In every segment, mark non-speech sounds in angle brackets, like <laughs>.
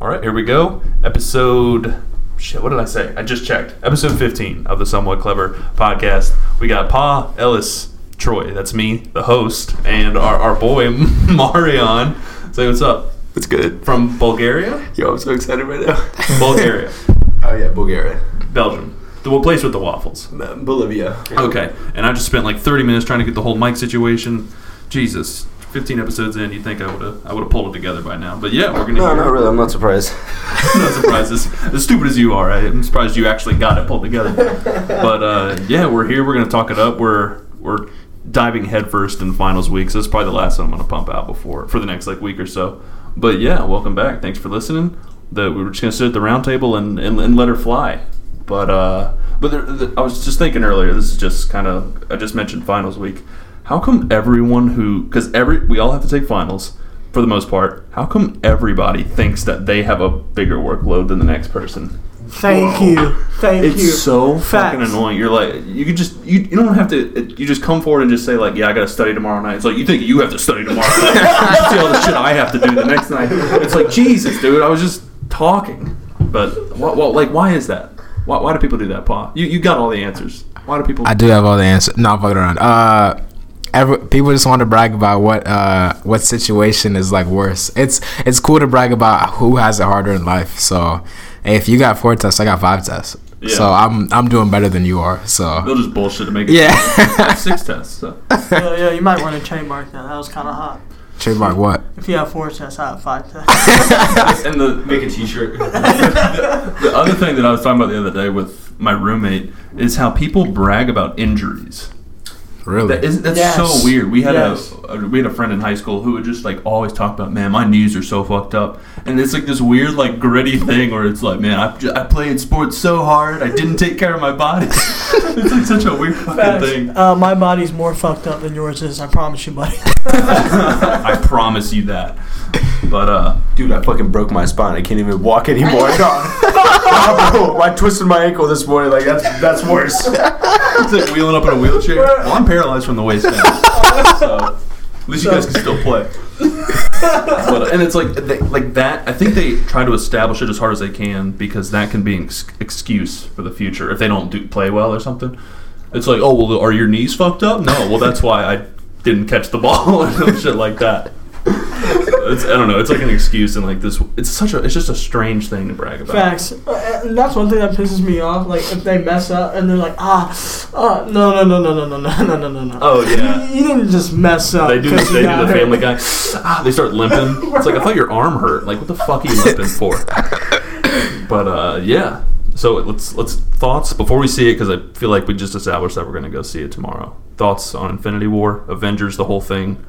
All right, here we go. Episode. Shit, what did I say? I just checked. Episode 15 of the Somewhat Clever podcast. We got Pa, Ellis, Troy. That's me, the host, and our, our boy, <laughs> Marion. Say what's up. It's good. From Bulgaria? Yo, I'm so excited right now. <laughs> Bulgaria. <laughs> oh yeah, Bulgaria, Belgium. The place with the waffles. Uh, Bolivia. Okay, and I just spent like 30 minutes trying to get the whole mic situation. Jesus, 15 episodes in, you'd think I would have I would have pulled it together by now. But yeah, we're gonna. No, not really. I'm not surprised. <laughs> no surprises. As stupid as you are, I'm surprised you actually got it pulled together. But uh, yeah, we're here. We're gonna talk it up. We're we're diving headfirst in finals week. So is probably the last one I'm gonna pump out before for the next like week or so. But yeah, welcome back. Thanks for listening. The, we were just gonna sit at the round table and, and, and let her fly. But uh, but there, the, I was just thinking earlier. This is just kind of I just mentioned finals week. How come everyone who because every we all have to take finals for the most part. How come everybody thinks that they have a bigger workload than the next person? Thank you. Thank It's you. It's so Facts. fucking annoying. You're like, you could just, you, you don't have to, you just come forward and just say like, yeah, I got to study tomorrow night. It's like you think you have to study tomorrow night. <laughs> you see all the shit I have to do the next night. It's like Jesus, dude. I was just talking, but what, what like, why is that? Why, why do people do that, Pa? You, you got all the answers. Why do people? I do have all the answers. not I'm fucking around. Uh, every, people just want to brag about what uh what situation is like worse. It's it's cool to brag about who has it harder in life. So, if you got four tests, I got five tests. Yeah. So I'm I'm doing better than you are. So They'll just bullshit to make it. yeah. <laughs> Six tests. So. yeah, yeah, you might want to trademark that. That was kind of hot. Trademark what? If you have four tests, I have five tests. <laughs> And the Make a T-shirt. <laughs> the other thing that I was talking about the other day with my roommate is how people brag about injuries. Really? That is, that's Yes. so weird. We had Yes. a, a we had a friend in high school who would just like always talk about, man, my knees are so fucked up, and it's like this weird like gritty thing where it's like, man, I, j- I played sports so hard, I didn't take care of my body. <laughs> it's like such a weird fucking Facts. thing. Uh, my body's more fucked up than yours is. I promise you, buddy. <laughs> I promise you that. But uh, Dude, I fucking broke my spine. I can't even walk anymore. <laughs> Nah, bro, I twisted my ankle this morning. Like that's that's worse. It's like wheeling up in a wheelchair. Well, I'm paralyzed from the waist down, <laughs> oh, so at least you guys can still play. but, <laughs> and it's like they, like that. I think they try to establish it as hard as they can because that can be an ex- excuse for the future if they don't do play well or something. It's like, oh well, are your knees fucked up? No, well that's why I didn't catch the ball <laughs> or some shit like that. It's, I don't know. It's like an excuse and like this. It's such a. It's just a strange thing to brag about. Facts. Uh, and that's one thing that pisses me off. Like if they mess up and they're like, ah, uh, no, no, no, no, no, no, no, no, no, no, no. Oh yeah. You, you didn't just mess up. They do. They do the hurt. Family Guy. Ah, they start limping. It's like I thought your arm hurt. Like what the fuck are you limping for? But uh, yeah. So let's let's thoughts before we see it because I feel like we just established that we're gonna go see it tomorrow. Thoughts on Infinity War, Avengers, the whole thing.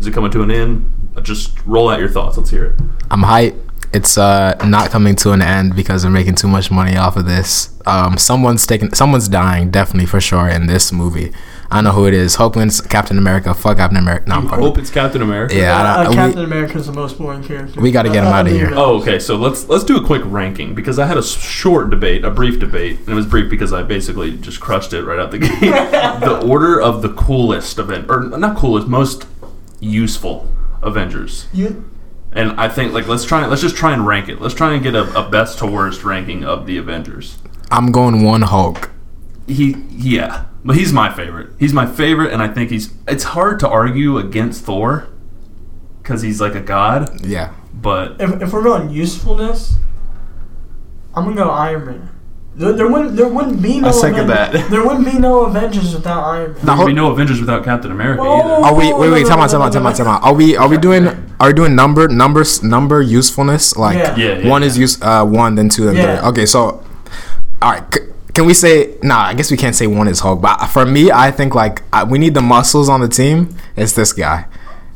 Is it coming to an end? Uh, Just roll out your thoughts. Let's hear it. I'm hyped. It's uh not coming to an end because they're making too much money off of this. Um, someone's taking, someone's dying, definitely for sure in this movie. I don't know who it is. Hoping it's Captain America. Fuck Captain America. No, I'm You hope it's Captain America. Yeah, I Uh, don't- we- America's the most boring character. We gotta get him Uh, outta other here. Oh, okay. So let's let's do a quick ranking because I had a short debate, a brief debate, and it was brief because I basically just crushed it right out the gate. <laughs> the order of the coolest event, or not coolest, most useful Avengers, You, and I think like let's try let's just try and rank it. Let's try and get a, a best to worst ranking of the Avengers. I'm going one Hulk. He yeah, but he's my favorite. He's my favorite, and I think he's. It's hard to argue against Thor because he's like a god, Yeah. but if, if we're going usefulness, I'm gonna go Iron Man. There, there wouldn't there wouldn't be no I second Aven- that. there wouldn't be no Avengers without Iron Man. there would be no Avengers without Captain America Whoa. either. Are we? Wait, wait. no, Time no, out. Time no, out. Time out. Time out. Are we? Are we doing? Are we doing number numbers number usefulness? Like Yeah. Yeah, yeah, one is use uh one, then two, then Yeah. three. Okay, so all right. C- can we say? Nah, I guess we can't say one is Hulk. But for me, I think like I, we need the muscles on the team. It's this guy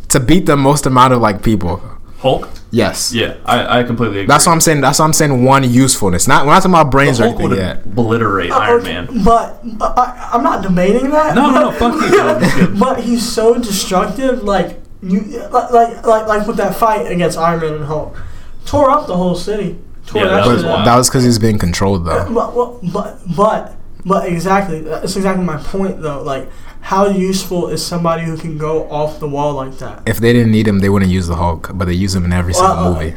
to beat the most amount of like people. Hulk. Yes. Yeah, I, I completely agree. That's what I'm saying. That's what I'm saying. One usefulness. Not we're not talking about brains or Hulk anything would yet. obliterate Uh, Iron okay, Man. But, but I, I'm not debating that. No, no, no, fuck you. I'm just kidding. But he's so destructive. Like you, like like like, like with that fight against Iron Man and Hulk, tore up the whole city. Tore Yeah, that shit was That was because he's being controlled though. But, but but but but exactly that's exactly my point though. Like how useful is somebody who can go off the wall like that? If they didn't need him, they wouldn't use the Hulk. But they use him in every single uh, movie.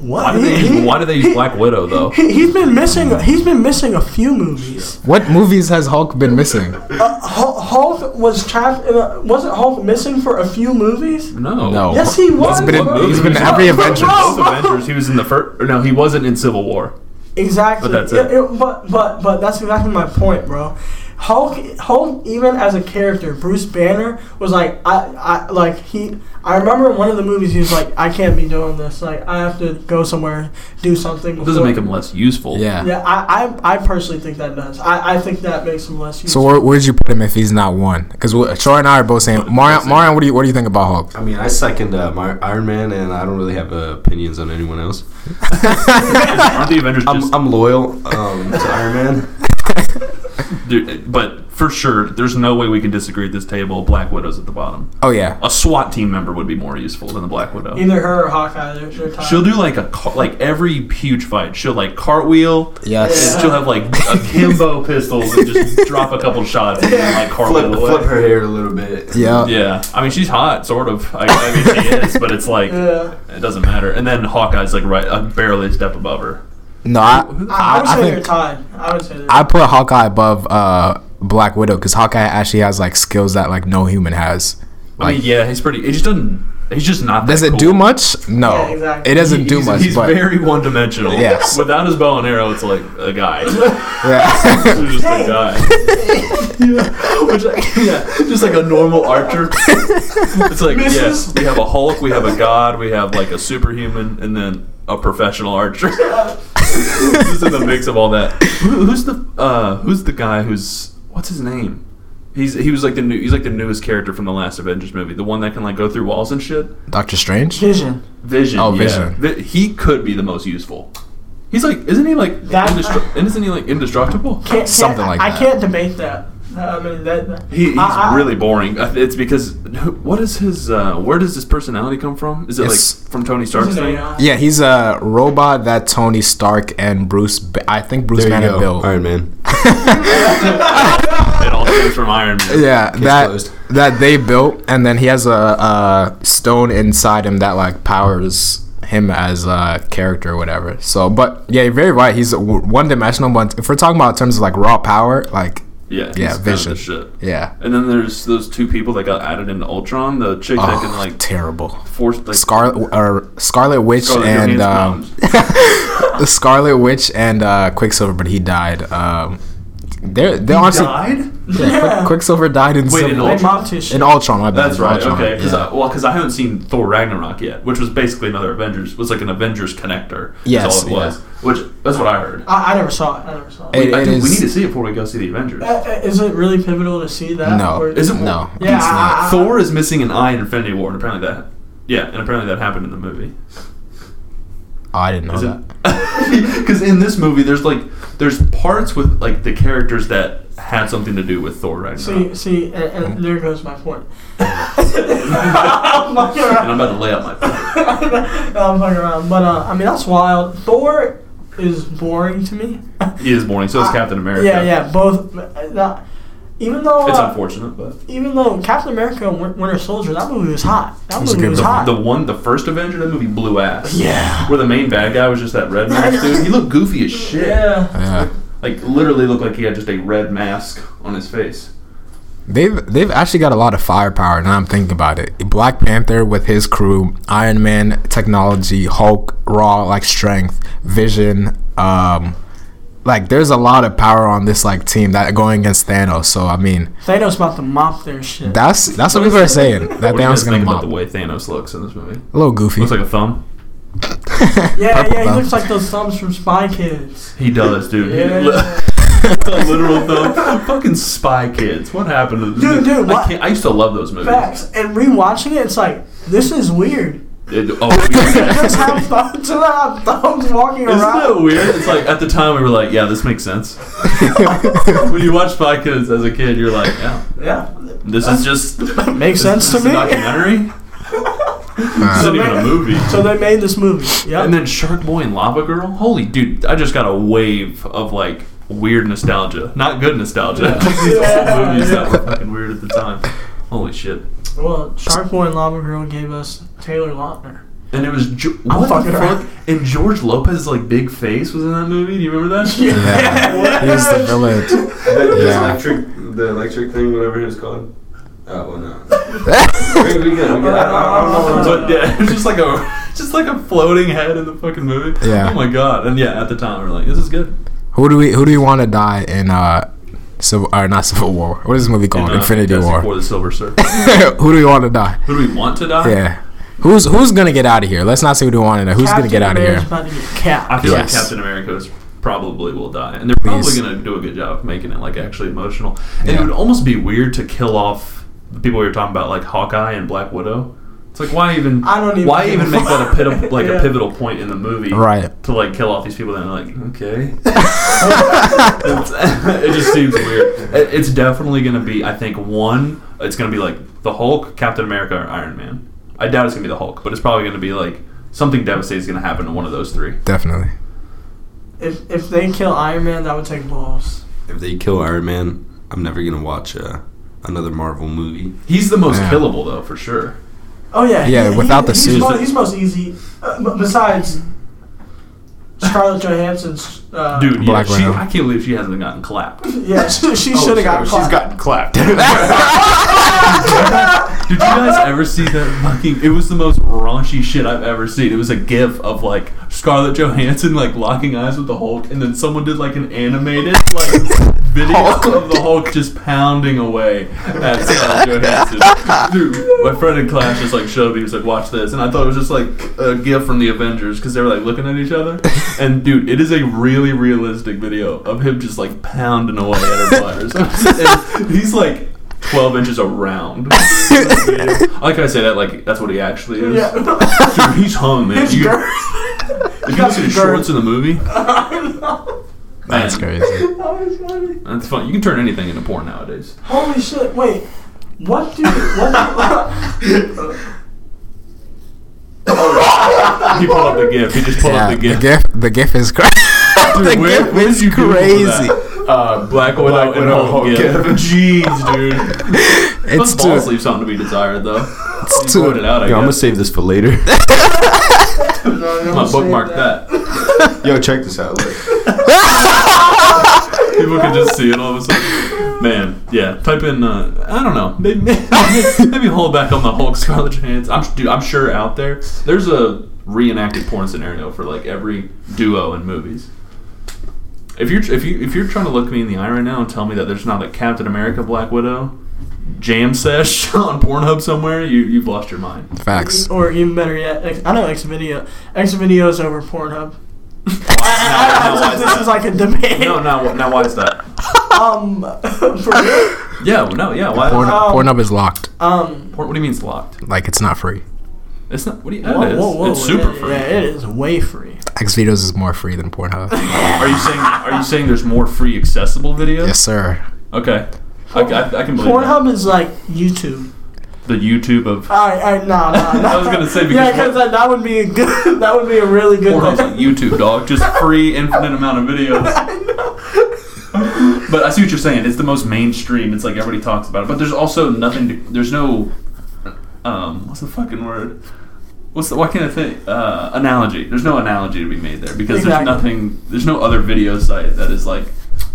What? Why do they He- use, why do they use Black Widow though? He, he's been missing. He's been missing a few movies. What movies has Hulk been missing? Uh, Hul- Hulk was trapped. In a, wasn't Hulk missing for a few movies? No. No. Yes, he was. He's been in, he's been in every Avengers. Avengers. He was in the first. No, he wasn't in Civil War. Exactly. But that's Yeah, it. but but but that's exactly my point, bro. Hulk, Hulk, even as a character, Bruce Banner was like, I, I like he. I remember in one of the movies he was like, I can't be doing this. Like, I have to go somewhere, do something. It doesn't make him less useful. Yeah. Yeah, I, I, I personally think that does. I, I think that makes him less So useful. where where'd you put him if he's not one? Because Troy and I are both saying, <laughs> Marion, Marion, what do you what do you think about Hulk? I mean, I second uh, my Iron Man, and I don't really have uh, opinions on anyone else. <laughs> Aren't the Avengers I'm. I'm loyal um, to Iron Man. <laughs> dude, but for sure, there's no way we can disagree at this table. Black Widow's at the bottom. Oh yeah, A SWAT team member would be more useful than the Black Widow. Either her or Hawkeye, they're, they're. She'll do like a car- like every huge fight. She'll like cartwheel. yes. And she'll have like akimbo pistols and just <laughs> drop a couple shots and then, like cartwheel Flip, flip her hair a little bit. Yeah. Yeah, I mean she's hot, sort of. I, I mean she is, but it's like Yeah. it doesn't matter. And then Hawkeye's like right, uh, barely a step above her. No, I, Who the- I, I would I say think- they're tied. I would say they're I put Hawkeye above uh, Black Widow because Hawkeye actually has like skills that like no human has. I mean, yeah, he's pretty. He just doesn't. He's just not. That does it cool. do much? No, Yeah, exactly. it doesn't He- do he's, much. He's but very one dimensional. Yes. <laughs> Without his bow and arrow, it's like a guy. yeah. <laughs> He's just a guy. <laughs> yeah. Which, like, yeah, just like a normal archer. It's like yes, Mrs. we have a Hulk, we have a god, we have like a superhuman, and then a professional archer. Just in the mix of all that. Who, who's the uh, Who's the guy who's what's his name? He's he was like the new he's like the newest character from the last Avengers movie, the one that can like go through walls and shit. Doctor Strange. Vision. Vision. Oh, yeah. Vision. Vi- he could be the most useful. He's like, isn't he like, That- indestru- isn't he like indestructible? Can't, can't, Something like I that. I can't debate that. I mean that. He, he's I- I- really boring. Uh, It's because what is his? Uh, where does his personality come from? Is it like from Tony Stark's thing? Yeah, he's a robot that Tony Stark and Bruce. Ba- I think Bruce There Banner built. Iron Man. <laughs> It all comes from Iron Man. Yeah, Case that closed. that they built, and then he has a, a stone inside him that like powers him as a character or whatever. So, but yeah, you're very right. He's one dimensional. But if we're talking about in terms of like raw power, like Yeah, Yeah, Vision. shit. yeah, And then there's those two people that got added into Ultron. The chick that can oh, like terrible. force like Scarlet or Scarlet Witch Scarlett and um, the <laughs> Scarlet Witch and uh, Quicksilver, but he died. Um, they're they honestly died. yeah, <laughs> Quick- Quicksilver died in Wait, Civil in War. They mobbed his shit. in Ultron. My bad. That's right. Ultron, Okay. Cause yeah. I, well, because I haven't seen Thor Ragnarok yet, which was basically another Avengers. Was like an Avengers connector. is Yes, all it was. Which that's what I heard. I, I never saw it. I never saw it. It- I it think we need to see it before we go see the Avengers. Uh, uh, is it really pivotal to see that? No. Or- Is it No, Yeah, it's not. I- Thor is missing an eye in Infinity War, and apparently that, yeah, and apparently that happened in the movie. I didn't know that. <laughs> Because in this movie, there's like there's parts with like the characters that had something to do with Thor Ragnarok. See, see, and, and there goes my point. <laughs> I'm fucking and I'm about to lay out my. Point. <laughs> I'm fucking around, but uh, I mean that's wild. Thor is boring to me. He is boring. So is I- Captain America. Yeah, yeah, both. uh, Not, even though It's uh, unfortunate, but even though Captain America and Win- Winter Soldier, that movie was hot. That was movie good was movie. hot. the one, the first Avenger, that movie blew ass. Yeah. Where the main bad guy was just that red mask dude. He looked goofy as <laughs> shit. Yeah. Yeah. Like literally looked like he had just a red mask on his face. They've they've actually got a lot of firepower now I'm thinking about it. Black Panther with his crew, Iron Man technology, Hulk raw like strength, Vision, um like there's a lot of power on this like team that going against Thanos. So I mean, Thanos about to mop their shit. that's that's what people are saying. That What do you Thanos guys is gonna think about mop. the way Thanos looks in this movie? A little goofy. Looks like a thumb. <laughs> yeah, Purple yeah, he looks like those thumbs from Spy Kids. He does, dude. He- Yeah. a <laughs> literal thumb. <laughs> Fucking Spy Kids. What happened to Dude, dude, I, what- I used to love those movies. Facts. And rewatching it, it's like this is weird. It- oh, Just have thumbs, to have thumbs <laughs> walking Isn't around. that weird? It's like at the time we were like, yeah, this makes sense. <laughs> when you watch Spy Kids as a kid, you're like, yeah, Yeah, this is just <laughs> makes this, sense this to me. documentary. this isn't even a movie. So they made this movie. Yeah. And then Shark Boy and Lava Girl. Holy dude, I just got a wave of like weird nostalgia. Not good nostalgia. These Yeah. movies that were fucking weird at the time. Holy shit. Well, Shark Boy and Lava Girl gave us Taylor Lautner. and it was jo- what the fuck? around. And George Lopez's like big face was in that movie. Do you remember that? Yeah, <laughs> he's the villain. <laughs> The, the Yeah. electric, the electric thing, whatever it was called. Oh well, no. <laughs> we, we get, we get, I, I don't know. What But talking yeah, it's just like a just like a floating head in the fucking movie. Yeah. Oh my god. And yeah, at the time we are like, this is good. Who do we who do we want to die in uh Civil or not Civil War? What is this movie called? And, uh, Infinity Fantastic War. Four, the Silver Surfer. <laughs> who do we want to die? Who do we want to die? Yeah. Who's who's gonna get out of here? Let's not say who do we want to die. Who's gonna get out of here? about to get capped. I feel Yes. like Captain America is probably will die, and they're probably going to do a good job of making it like actually emotional. And Yeah. it would almost be weird to kill off the people we were talking about, like Hawkeye and Black Widow. It's like why even I don't even why even make that a fuck. pit, <laughs> like Yeah. a pivotal point in the movie, Right. To like kill off these people, then like okay, <laughs> it just seems weird. It- It's definitely going to be, I think, one. It's going to be like the Hulk, Captain America, or Iron Man. I doubt it's going to be the Hulk, but it's probably going to be like something devastating is going to happen to one of those three. Definitely. If if they kill Iron Man, that would take balls. If they kill Iron Man, I'm never gonna watch uh, another Marvel movie. He's the most Yeah. killable though, for sure. Oh yeah, Yeah, without the he's suit. Most, he's most easy. Uh, besides Scarlett Johansson's, uh, Dude, Black yeah, she, I can't believe she hasn't gotten clapped. <laughs> Yeah, she, she should have got. She's gotten clapped. <laughs> Did you guys ever see that fucking? It was the most raunchy shit I've ever seen. It was a gif of like Scarlett Johansson like locking eyes with the Hulk, and then someone did like an animated like video of the Hulk just pounding away at Scarlett Johansson. Dude, my friend in class just like showed me. He was like, "Watch this," and I thought it was just like a gif from the Avengers because they were like looking at each other. And dude, it is a really realistic video of him just like pounding away at her bladders. <laughs> and he's like. 12 inches around. I like how I say that, like, that's what he actually is. Yeah. Dude, he's hung, man. His You- girth. if you look at his shorts in the movie, <laughs> That's man, crazy. <laughs> That was funny. That's fun. You can turn anything into porn nowadays. Holy shit! Wait, what do what? Do, <laughs> <laughs> He pulled up the GIF. He just pulled Yeah, up the the GIF. gif the gif is crazy. the Dude, where- gif where is did you Google crazy. that? Uh, Black Widow Black and Widow Hulk Hulk GIF. GIF. Jeez, dude. It's Those balls too leave something to be desired, though. it's You too pointed out, I Yo, I'm gonna guess. save this for later. No, I'm gonna bookmark that. Yo, check this out. <laughs> People can just see it all of a sudden. Man, yeah. Type in. Uh, I don't know. Maybe, <laughs> maybe hold back on the Hulk Scarlett Johansson. I'm, dude, I'm sure out there there's a reenacted porn scenario for like every duo in movies. If you're if you if you're trying to look me in the eye right now and tell me that there's not a Captain America Black Widow jam sesh <laughs> on Pornhub somewhere, you you've lost your mind. facts. Or even better yet, X, I know X video. XVideos over Pornhub. I, I, I, this is like a debate. No, no, now why is that? Um, <laughs> for real. Yeah, well, no, yeah. Why? Porn, Um, Pornhub is locked. Um, Porn, what do you mean it's locked? Like it's not free. It's not. What do you? whoa, it is. whoa, whoa, it's super yeah, free. Yeah, it is way free. XVideos is more free than Pornhub. Are you saying? Are you saying there's more free accessible videos? yes, sir. Okay. I, I, I can believe Pornhub is like YouTube. the YouTube of I, I, no, no, no. I was gonna say, because yeah, because that, that would be a good. <laughs> That would be a really good. Pornhub's thing. like YouTube, dog. Just free, infinite amount of <laughs> videos. I know. But I see what you're saying. It's the most mainstream. It's like everybody talks about it. But there's also nothing. To, there's no. Um, what's the fucking word? What's the, what can I think? Uh, analogy. There's no analogy to be made there because Exactly. there's nothing. There's no other video site that is like.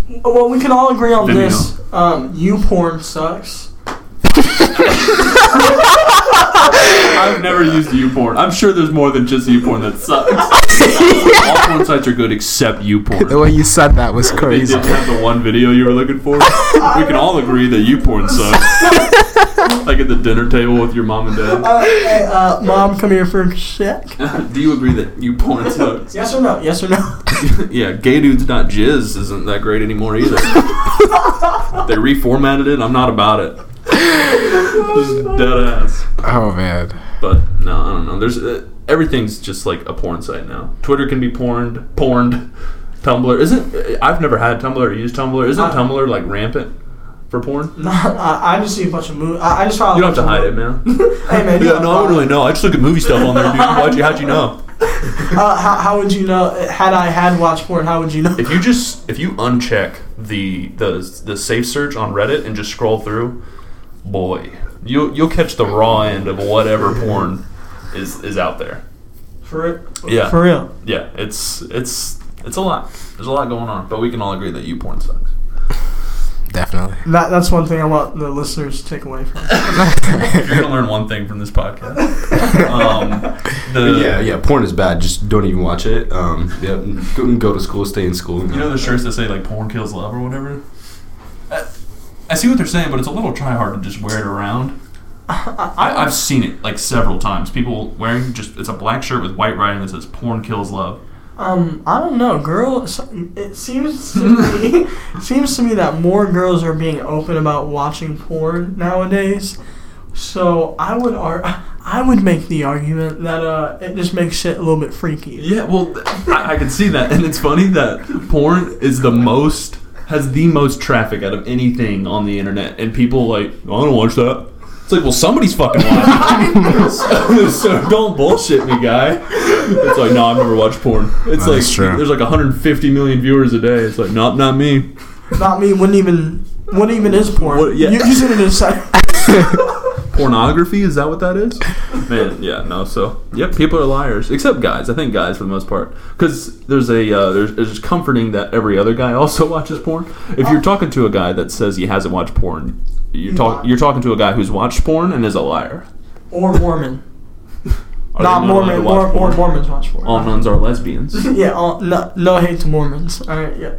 Well, we can all agree on Vimeo. this. Um, YouPorn sucks. <laughs> I've never used YouPorn. I'm sure there's more than just YouPorn that sucks. <laughs> All porn sites are good except YouPorn. The way you said that was They crazy. didn't have the one video you were looking for. We can all agree that YouPorn sucks. <laughs> like at the dinner table with your mom and dad. Uh, hey, uh, mom, come here for a check. <laughs> Do you agree that YouPorn sucks? Yes or no? Yes or no? yeah, gay dudes not jizz isn't that great anymore either. they reformatted it. I'm not about it. <laughs> Just dead ass. Oh man. But no, I don't know. There's uh, everything's just like a porn site now. Twitter can be porned, porned. Tumblr isn't. I've never had Tumblr or used Tumblr. Isn't Uh, Tumblr like rampant for porn? <laughs> No, I, I just see a bunch of movies. I, I just follow. You don't have to hide it, man. <laughs> Hey man, yeah, no, I don't really know. I just look at movie stuff on there, dude. Why'd you? How'd you know? Uh, how, how would you know? Had I had watched porn, how would you know? If you just if you uncheck the the the safe search on Reddit and just scroll through, boy, you'll you'll catch the raw end of whatever porn is is out there. For it. Yeah. For real. Yeah, it's it's it's a lot. There's a lot going on, but we can all agree that YouPorn sucks. Definitely. That that's one thing I want the listeners to take away from. it. <laughs> If you're gonna learn one thing from this podcast, um, the <laughs> yeah, yeah. Porn is bad. Just don't even watch it. Um, yeah, go, go to school, stay in school. You know the shirts that say like "porn kills love" or whatever. I, see what they're saying, but it's a little try hard to just wear it around. <laughs> I, I've seen it like several times. People wearing just it's a black shirt with white writing that says "porn kills love." Um, I don't know, girl. It seems to me <laughs> seems to me that more girls are being open about watching porn nowadays. So I would ar- <laughs> I would make the argument that uh, it just makes shit a little bit freaky. Yeah, well, I, I can see that, and it's funny that porn is the most has the most traffic out of anything on the internet, and people like I don't watch that. It's like, well, somebody's fucking watching. so, <laughs> <laughs> so don't bullshit me, guy. It's like, no, I've never watched porn. It's like true. there's like 150 million viewers a day. It's like, not not me. Not me. Wouldn't even. What even is porn? What- yeah. You, you said it in a sec- <laughs> Pornography is that what that is? Man, yeah, no. So, yep, people are liars, except guys. I think guys for the most part, because there's a uh, there's it's comforting that every other guy also <laughs> watches porn. If you're talking to a guy that says he hasn't watched porn, you're talk you're talking to a guy who's watched porn and is a liar. or Mormon. Are Not they allowed to Mormon. watch Or, or porn? Mormons watch porn. All nuns are lesbians. <laughs> yeah. All, no, no hate to Mormons. All right. Yeah.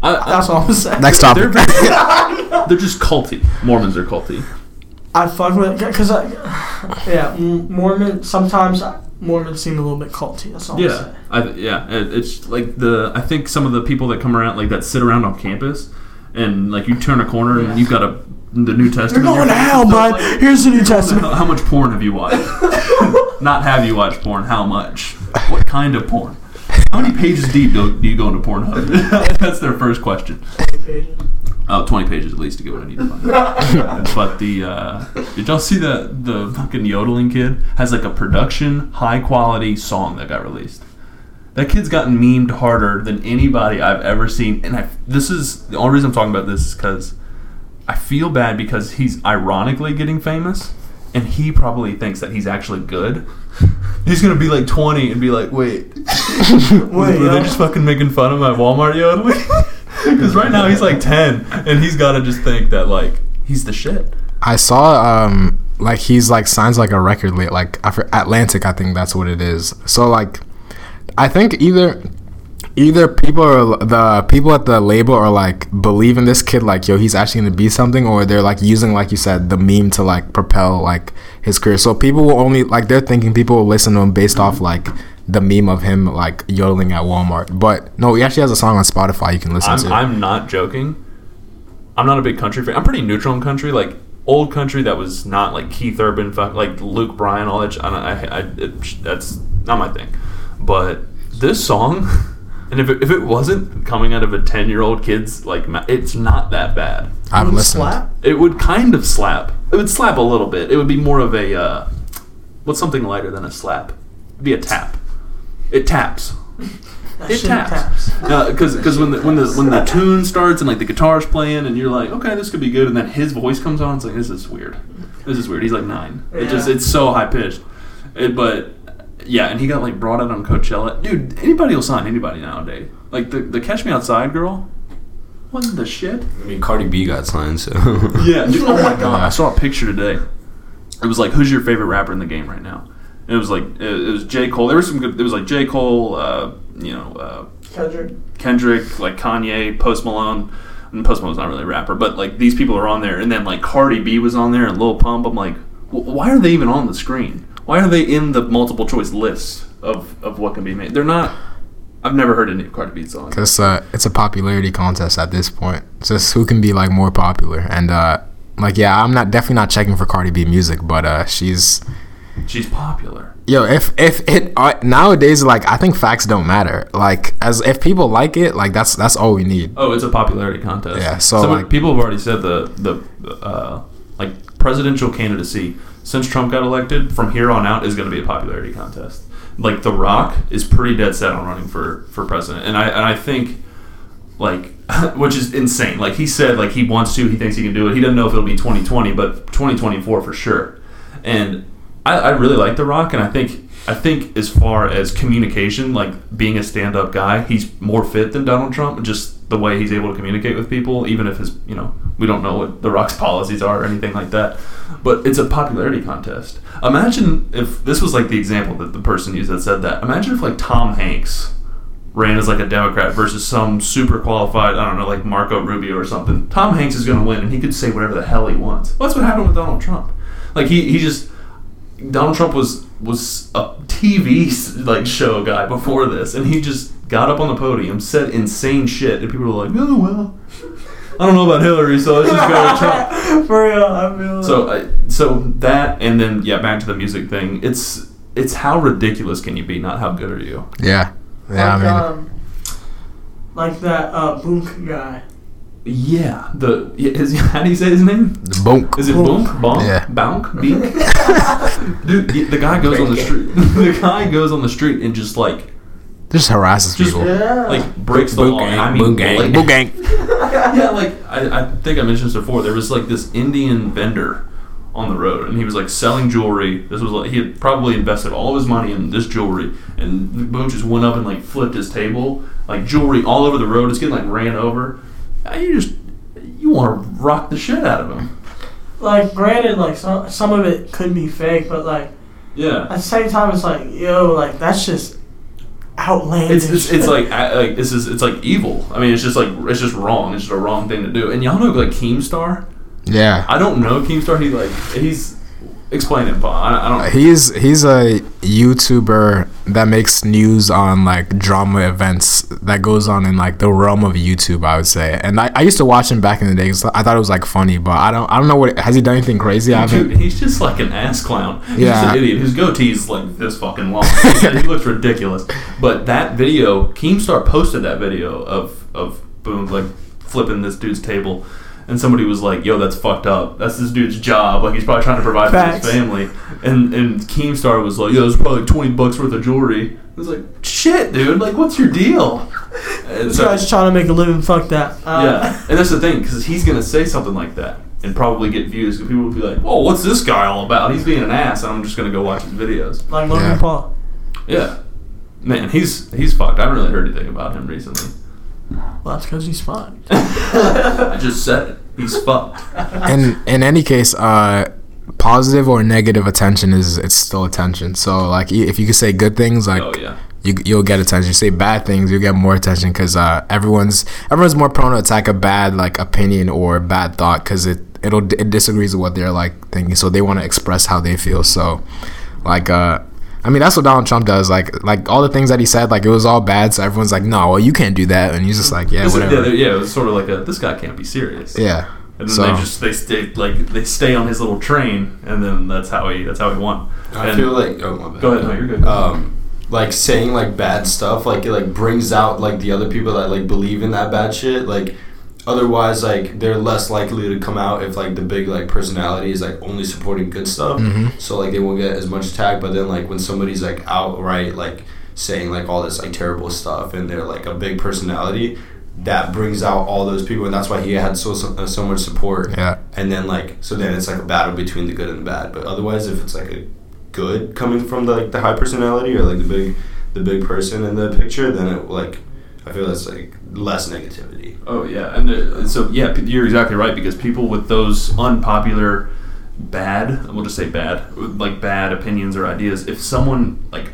I, I, That's all I'm saying. Next they're, <laughs> they're just culty. Mormons are culty. I fuck with it because <sighs> yeah, Mormon. Sometimes Mormons seem a little bit culty. That's all. I'm Yeah, saying. I, yeah. It, it's like the I think some of the people that come around like that sit around on campus, and like you turn a corner and you've got a the New Testament. You're going to hell, bud. like, Here's the New how, Testament. how much porn have you watched? <laughs> Not have you watched porn? How much? What kind of porn? How many pages deep do, do you go into Pornhub? <laughs> That's their first question. Oh, 20 pages at least to get what I need to find. <laughs> but the uh, did y'all see that the fucking yodeling kid has like a production high quality song that got released? That kid's gotten memed harder than anybody I've ever seen, and I this is the only reason I'm talking about this is because I feel bad because he's ironically getting famous, and he probably thinks that he's actually good. He's gonna be like 20 and be like, wait, <laughs> <laughs> Wait, were they just fucking making fun of my Walmart yodeling? <laughs> Because right now he's like 10, and he's got to just think that like he's the shit. I saw um like he's like signs like a record label like Atlantic I think that's what it is. So like I think either either people are the people at the label are like believe in this kid like yo he's actually gonna be something or they're like using like you said the meme to like propel like his career. So people will only like they're thinking people will listen to him based off like the meme of him like yodeling at Walmart. But no, he actually has a song on Spotify you can listen I'm, to. I'm not joking. I'm not a big country fan. I'm pretty neutral in country, like old country that was not like Keith Urban, like Luke Bryan, all that. I, I, I it, that's not my thing. But this song, <laughs> and if it, if it wasn't coming out of a 10 year old kid's like, it's not that bad. I've Would listened. slap? It would kind of slap. It would slap a little bit. It would be more of a uh, what's something lighter than a slap? It'd be a tap. It taps. That It shit taps. Because because when the when the when the <laughs> tune starts and like the guitar's playing and you're like okay this could be good and then his voice comes on it's like this is weird this is weird he's like nine it just it's so high pitched it, but yeah and he got like brought out on Coachella dude anybody will sign anybody nowadays like the the Catch Me Outside girl wasn't the shit I mean, Cardi B got signed, so yeah. Dude, oh my <laughs> god! I saw a picture today. It was like, who's your favorite rapper in the game right now? And it was like, it, it was J Cole. There was some good. It was like J Cole, uh, you know, uh, Kendrick. Kendrick, like Kanye, Post Malone. And Post Malone's not really a rapper, but like these people are on there, and then like Cardi B was on there and Lil Pump. I'm like, why are they even on the screen? Why are they in the multiple choice list of of what can be made? They're not. I've never heard any of Cardi B songs. Cause uh, it's a popularity contest at this point. It's just who can be like more popular, and uh, like yeah, I'm not definitely not checking for Cardi B music, but uh, she's She's popular. yo. If if it uh, nowadays like I think facts don't matter. Like as if people like it, like that's that's all we need. Oh, it's a popularity contest. Yeah, so, Some- like- people have already said the the uh, like presidential candidacy since Trump got elected from here on out is going to be a popularity contest. Like The Rock is pretty dead set on running for for president, and I and I think like <laughs> which is insane. Like he said, like he wants to, he thinks he can do it. He doesn't know if it'll be 2020, but 2024 for sure. And I, I really like The Rock, and I think I think as far as communication, like being a stand-up guy, he's more fit than Donald Trump. Just the way he's able to communicate with people, even if his, you know, we don't know what The Rock's <laughs> policies are or anything like that. But it's a popularity contest. Imagine if this was like the example that the person used that said that. Imagine if like Tom Hanks ran as like a Democrat versus some super qualified, I don't know, like Marco Rubio or something. Tom Hanks is going to win, and he could say whatever the hell he wants. Well, that's what happened with Donald Trump. Like he, he just Donald Trump was was a TV like show guy before this, and he just got up on the podium, said insane shit, and people were like, "Oh well, I don't know about Hillary, so let's just go to Trump." <laughs> For real, I feel So, I so that, and then yeah, back to the music thing. It's it's how ridiculous can you be, not how good are you? Yeah. Yeah, like, I mean, um, like that uh, Boonk guy. Yeah, the yeah, is, <laughs> how do you say his name? bonk. Is it Bonk. Bonk? Bonk? Yeah. Bonk? Beak? <laughs> Dude, the- the guy goes on the street. <laughs> The guy goes on the street and just like Just harasses Just- people. Yeah. like breaks the law. gang, I mean, Boonk gang, like- Boonk gang. <laughs> yeah, like I, I think I mentioned this before. There was like this Indian vendor on the road, and he was like selling jewelry. This was like he had probably invested all of his money in this jewelry, and the boat just went up and like flipped his table, like jewelry all over the road. It's getting like ran over. Uh, You just you want to rock the shit out of him. Like granted, like some some of it could be fake, but like Yeah. at the same time, it's like yo, like that's just outlandish. It's, it's, it's like like this is it's like evil. I mean, it's just like it's just wrong. It's just a wrong thing to do. And y'all know like Keemstar. Yeah. I don't know Keemstar. He like he's explain it, Paul. I, I don't. He's he's a YouTuber that makes news on like drama events that goes on in like the realm of YouTube, I would say. And I, I used to watch him back in the day I thought it was like funny, but I don't I don't know what has he done anything crazy? I Dude, haven't. he's just like an ass clown. He's Yeah. just an idiot. His goatee's like this fucking long. he looks ridiculous. But that video, Keemstar posted that video of of Boonk like flipping this dude's table, and somebody was like, "Yo, that's fucked up. That's this dude's job. Like he's probably trying to provide for his family." And and Keemstar was like, "Yo, it's probably twenty bucks worth of jewelry." I was like, "Shit, dude. Like, what's your deal?" <laughs> And this so- guy's trying to make a living. Fuck that. Uh, yeah, and that's the thing because he's gonna say something like that and probably get views because people will be like, "Whoa, what's this guy all about? He's being an ass." And I'm just gonna go watch his videos. Like Logan Yeah. Paul. Yeah, man, he's he's fucked. I haven't really heard anything about him recently. Well, that's because he's fucked. <laughs> I just said it. He's fucked. In in any case, uh, positive or negative attention is it's still attention. So like if you could say good things, like Oh yeah, you you'll get attention. You say bad things, you'll get more attention because uh, everyone's everyone's more prone to attack a bad like opinion or bad thought because it it'll it disagrees with what they're like thinking. So they want to express how they feel. So like uh. I mean that's what Donald Trump does. Like, like all the things that he said, like it was all bad. So everyone's like, "No, well, you can't do that," and he's just like, "Yeah, This is- whatever." yeah, yeah. It was sort of like a this guy can't be serious. Yeah. And then So- they just they stay like they stay on his little train, and then that's how he that's how he won. I And- feel like oh my bad. Go ahead, no, you're good. Um, like saying like bad stuff, like it like brings out like the other people that like believe in that bad shit. Like otherwise, like they're less likely to come out if like the big like personality is like only supporting good stuff. Mhm. So like they won't get as much attack. But then like when somebody's like outright like saying like all this like terrible stuff and they're like a big personality. That brings out all those people, and that's why he had so so, so much support Yeah. and then like so then it's like a battle between the good and the bad but otherwise if it's like a good coming from the, like the high personality or like the big the big person in the picture then it like i feel that's like less negativity Oh yeah, and there, so yeah, you're exactly right because people with those unpopular, bad, we'll just say bad, like bad opinions or ideas. If someone like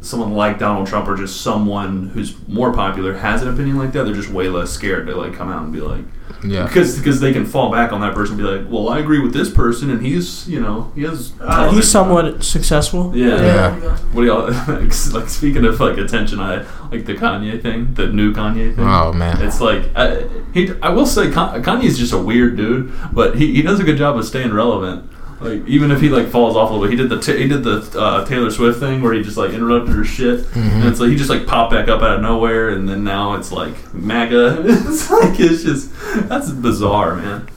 someone like Donald Trump or just someone who's more popular has an opinion like that, they're just way less scared to like come out and be like, Yeah. because because they can fall back on that person and be like, well, I agree with this person and he's you know he has Uh, he's somewhat successful. Yeah. Yeah. What do y'all <laughs> like? Speaking of like attention, I like the Kanye thing, the new Kanye thing. Oh man. It's like I, he. I will say Kan- Kanye's just a weird dude, but he, he does a good job of staying relevant. Like even if he like falls off a little bit, he did the t- he did the uh, Taylor Swift thing where he just like interrupted her shit, and it's like he just like popped back up out of nowhere, and then now it's like MAGA. <laughs> it's like it's just that's bizarre, man.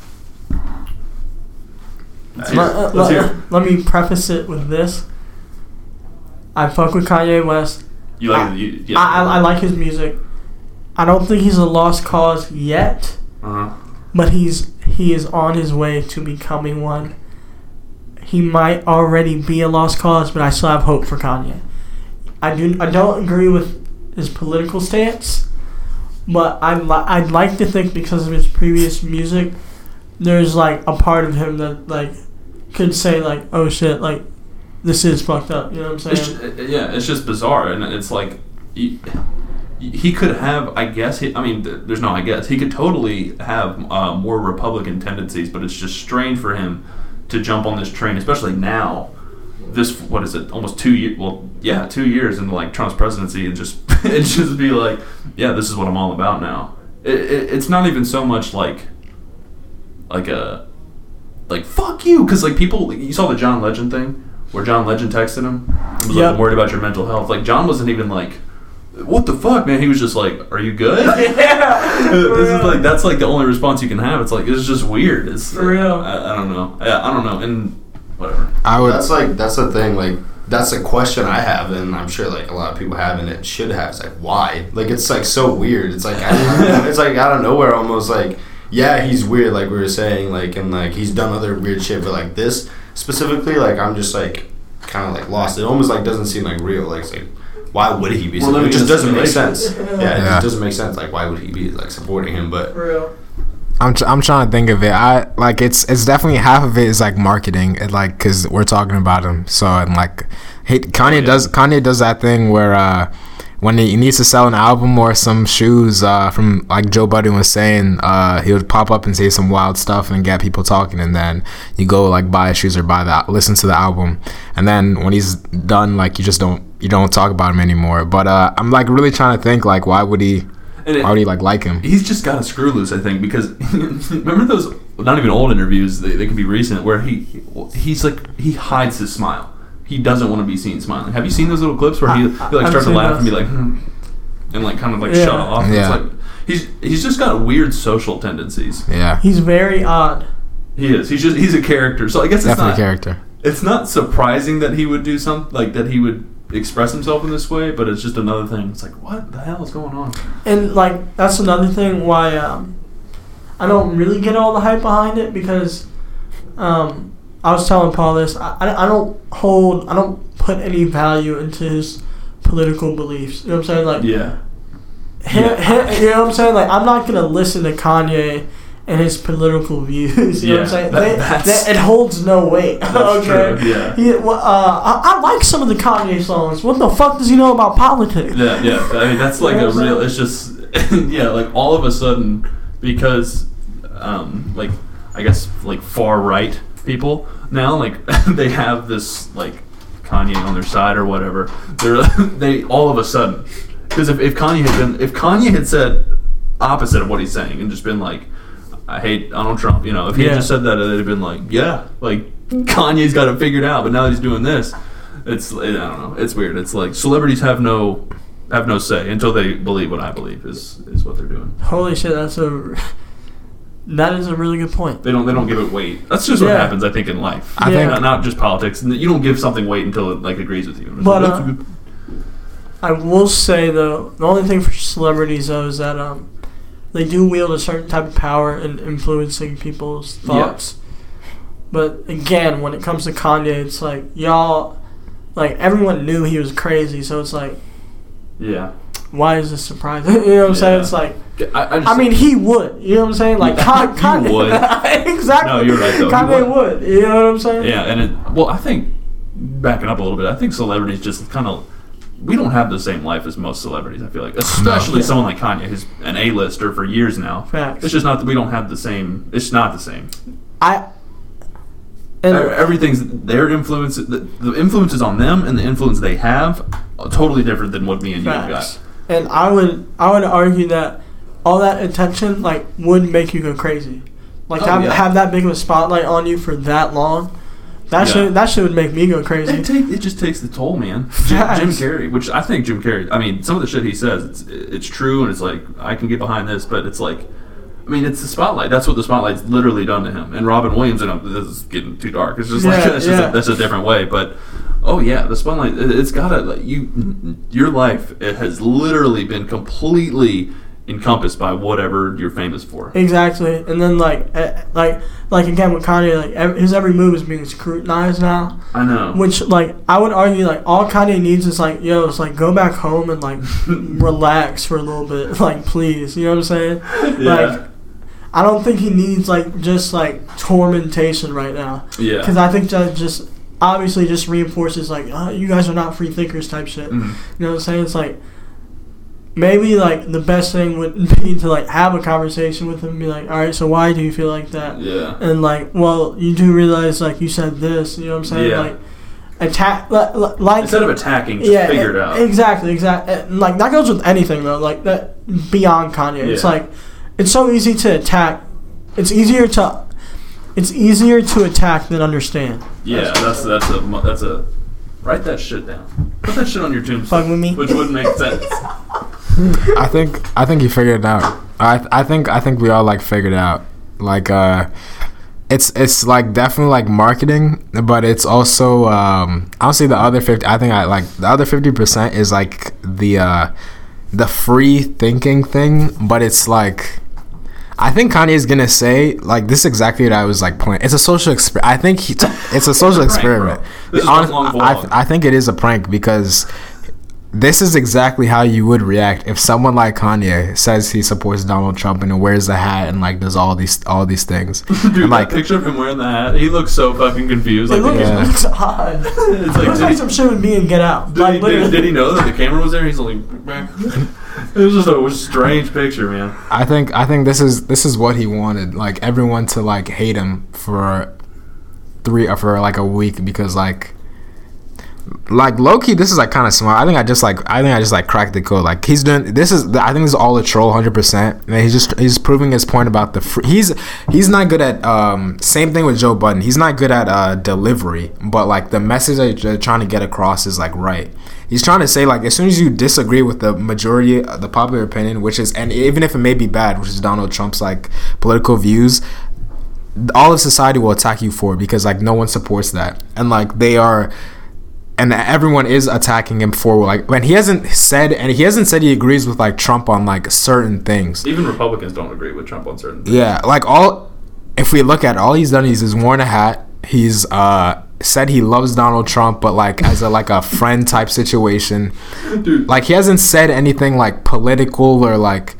Let's Let, uh, Let's let- hear. it. let me preface it with this. I fuck with Kanye West. You like I- you, yeah. I, I, I like his music. I don't think he's a lost cause yet, uh-huh. but he's he is on his way to becoming one. He might already be a lost cause, but I still have hope for Kanye. I do I don't agree with his political stance, but I li- I'd like to think because of his previous music, there's like a part of him that like could say like, oh shit, like this is fucked up. You know what I'm It's saying? ju- yeah, it's just bizarre, and it's like he, he could have. I guess. He, I mean, th- there's no. I guess he could totally have uh, more Republican tendencies, but it's just strange for him to jump on this train, especially now. This what is it? Almost two years. Well, yeah, two years in like Trump's presidency, and just <laughs> and just be like, yeah, this is what I'm all about now. It, it, it's not even so much like like a like fuck you because like people you saw the John Legend thing where John Legend texted him and was like I'm worried about your mental health like John wasn't even like what the fuck man he was just like are you good <laughs> yeah. <laughs> this is like that's like the only response you can have it's like it's just weird it's For real. I, I don't know I, I don't know and whatever I would. That's like that's the thing. Like that's a question I have, and I'm sure like a lot of people have, and it should have. It's like why? Like it's like so weird. It's like I, <laughs> it's like out of nowhere, almost like yeah, he's weird, like we were saying, like and like he's done other weird shit, but like this specifically, like I'm just like kind of like lost. It almost like doesn't seem like real. Like it's like why would he be? We're supporting- it just doesn't make sense. Yeah, it Yeah. just doesn't make sense. Like why would he be like supporting him? But real. I'm, tr- I'm trying to think of it. I like it's it's definitely half of it is like marketing, it, like because we're talking about him. So and like, he, Kanye yeah. does Kanye does that thing where uh, when he needs to sell an album or some shoes uh, from like Joe Budden was saying, uh, he would pop up and say some wild stuff and get people talking, and then you go like buy shoes or buy that listen to the album, and then when he's done, like you just don't you don't talk about him anymore. But uh, I'm like really trying to think like why would he and it, why would he like like him? he's just got a screw loose, I think, because <laughs> remember those not even old interviews; they, they can be recent, where he he's like he hides his smile. He doesn't want to be seen smiling. Have you seen those little clips where he, he like I've starts to seen laugh and be like, hmm, and like kind of like Yeah. shut off? Yeah. It's like he's he's just got weird social tendencies. Yeah, He's very odd. He is. He's just he's a character. So I guess it's definitely not character. it's not surprising that he would do something like that. He would express himself in this way, but it's just another thing. It's like what the hell is going on? And like that's another thing why um, I don't really get all the hype behind it because um, I was telling Paul this. I, I I don't hold I don't put any value into his political beliefs. You know what I'm saying? Like Yeah. him, him- you know what I'm saying? Like I'm not gonna listen to Kanye and his political <laughs> views. You know what I'm saying? that- They- it holds no weight. Okay. true, yeah. He, well, uh, I, I like some of the Kanye songs. What the fuck does he know about politics? Yeah, yeah. I mean, that's like You know a real. It's just, <laughs> yeah, like all of a sudden, because, um, like, I guess like far right people now, like <laughs> they have this like Kanye on their side or whatever. They're <laughs> they all of a sudden, because if, if Kanye had been, if Kanye had said opposite of what he's saying and just been like, I hate Donald Trump, you know, if he Yeah. had just said that, it'd have been like, yeah, like Kanye's got it figured out, but now he's doing this. It's I don't know. It's weird. It's like celebrities have no have no say until they believe what I believe is is what they're doing. Holy shit, that's a that is a really good point. They don't they don't give it weight. That's just what Yeah. happens, I think, in life. I Yeah. think not, not just politics. And You don't give something weight until it like agrees with you. It's But, like, that's uh, a good- I will say though, the only thing for celebrities though is that um, they do wield a certain type of power in influencing people's thoughts. But again, when it comes to Kanye, it's like y'all, like everyone knew he was crazy, so it's like, yeah. Why is this surprising? <laughs> you know what I'm saying? It's like, I, I, just, I mean, he would. You know what I'm saying? Like <laughs> You Con- Kanye would. <laughs> exactly. No, you're right, though. Kanye would. You know what I'm saying? yeah, and it well, I think backing up a little bit, I think celebrities just kind of. We don't have the same life as most celebrities. I feel like, especially Yeah. someone like Kanye, who's an A-lister for years now. Facts. It's just not that we don't have the same. It's not the same. I. And Everything's their influence. The, the influences on them and the influence they have are totally different than what me and you have got. And I would I would argue that all that attention like would make you go crazy. Like Oh, have, yeah. have that big of a spotlight on you for that long. That Yeah. should that shit would make me go crazy. It, take, it just takes the toll, man. Jim. Jim Carrey, which I think Jim Carrey. I mean, some of the shit he says, it's it's true, and it's like I can get behind this, but it's like, I mean, it's the spotlight. That's what the spotlight's literally done to him. And Robin Williams, and I'm- this is getting too dark. It's just like Yeah, <laughs> that's just a, that's a different way, but. Oh yeah, the spotlight. It, it's gotta like you. Your life it has literally been completely encompassed by whatever you're famous for. Exactly, and then like, eh, like, like again with Kanye, like ev- his every move is being scrutinized now. I know. Which like I would argue like all Kanye needs is like yo, it's like go back home and like <laughs> relax for a little bit, <laughs> like please, you know what I'm saying? yeah. Like I don't think he needs like just like tormentation right now, yeah. because I think that just obviously just reinforces like uh, you guys are not free thinkers type shit. Mhm. You know what I'm saying? It's like maybe like the best thing would <laughs> be to like have a conversation with him and be like, all right, so why do you feel like that? Yeah. And like, well, you do realize like you said this. You know what I'm saying? Yeah. Like attack li- li- like Instead of attacking, just yeah, figure it out. Exactly, exactly. Like that goes with anything though. Like that beyond Kanye. It's like it's so easy to attack. It's easier to it's easier to attack than understand. Yeah, that's that's a that's a write that shit down. Put that shit on your tombstone. Fuck with me. Which wouldn't make sense. <laughs> I think I think he figured it out. I I think I think we all like figured it out. Like uh it's it's like definitely like marketing, but it's also um I don't see the other fifty I think I like the other fifty percent is like the uh the free thinking thing, but it's like I think Kanye is gonna say like this is exactly what I was like pointing. It's a social experiment. I think he t- it's a social Prank, experiment. bro. This Honest- one long I, vlog. I think it is a prank because this is exactly how you would react if someone like Kanye says he supports Donald Trump and wears the hat and like does all these all these things. <laughs> Dude, and like that picture of him wearing the hat, he looks so fucking confused. Like, Like, look, Yeah. it looks odd. it's It like, looks <laughs> did like he, some shit would me and Get Out. did, Like he, did, did he know that the camera was there? He's like, <laughs> <laughs> it was just a strange picture, man. I think I think this is this is what he wanted. Like everyone to like hate him for three or for like a week because like like low key this is like kind of smart. I think I just like I think I just like cracked the code. Like he's doing this is I think this is all a troll 100%. And he's just he's proving his point about the free, he's he's not good at um same thing with Joe Budden. He's not good at uh delivery, but like the message that they're trying to get across is like right. He's trying to say like as soon as you disagree with the majority, uh, the popular opinion, which is and even if it may be bad, which is Donald Trump's like political views, all of society will attack you for it because like no one supports that and like they are and everyone is attacking him for like when he hasn't said and he hasn't said he agrees with like Trump on like certain things. Even Republicans don't agree with Trump on certain things. Yeah, like all if we look at it, all he's done is he's worn a hat. He's uh said he loves Donald Trump, but like as a like a friend type situation. <laughs> Dude, Like he hasn't said anything like political or like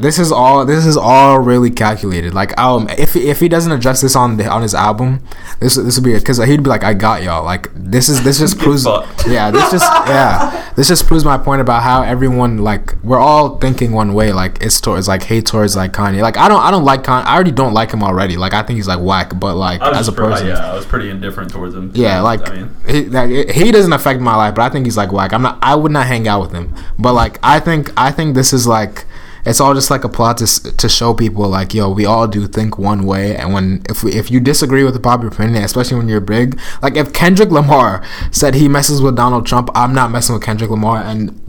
this is all this is all really calculated. Like um if if he doesn't address this on the on his album, this this would be because he'd be like I got y'all. Like this is this just <laughs> proves yeah this just yeah this just proves my point about how everyone like we're all thinking one way. Like it's towards like hate towards like Kanye. Like I don't I don't like Kanye. I already don't like him already. Like I think he's like whack. But like as a just pretty- person, yeah, I was pretty indifferent towards him. yeah, like I mean, he, like, he doesn't affect my life, but I think he's like whack. I'm not. I would not hang out with him. But like, I think I think this is like, it's all just like a plot to to show people like, yo, we all do think one way, and when if we if you disagree with the popular opinion, especially when you're big, like if Kendrick Lamar said he messes with Donald Trump, I'm not messing with Kendrick Lamar, and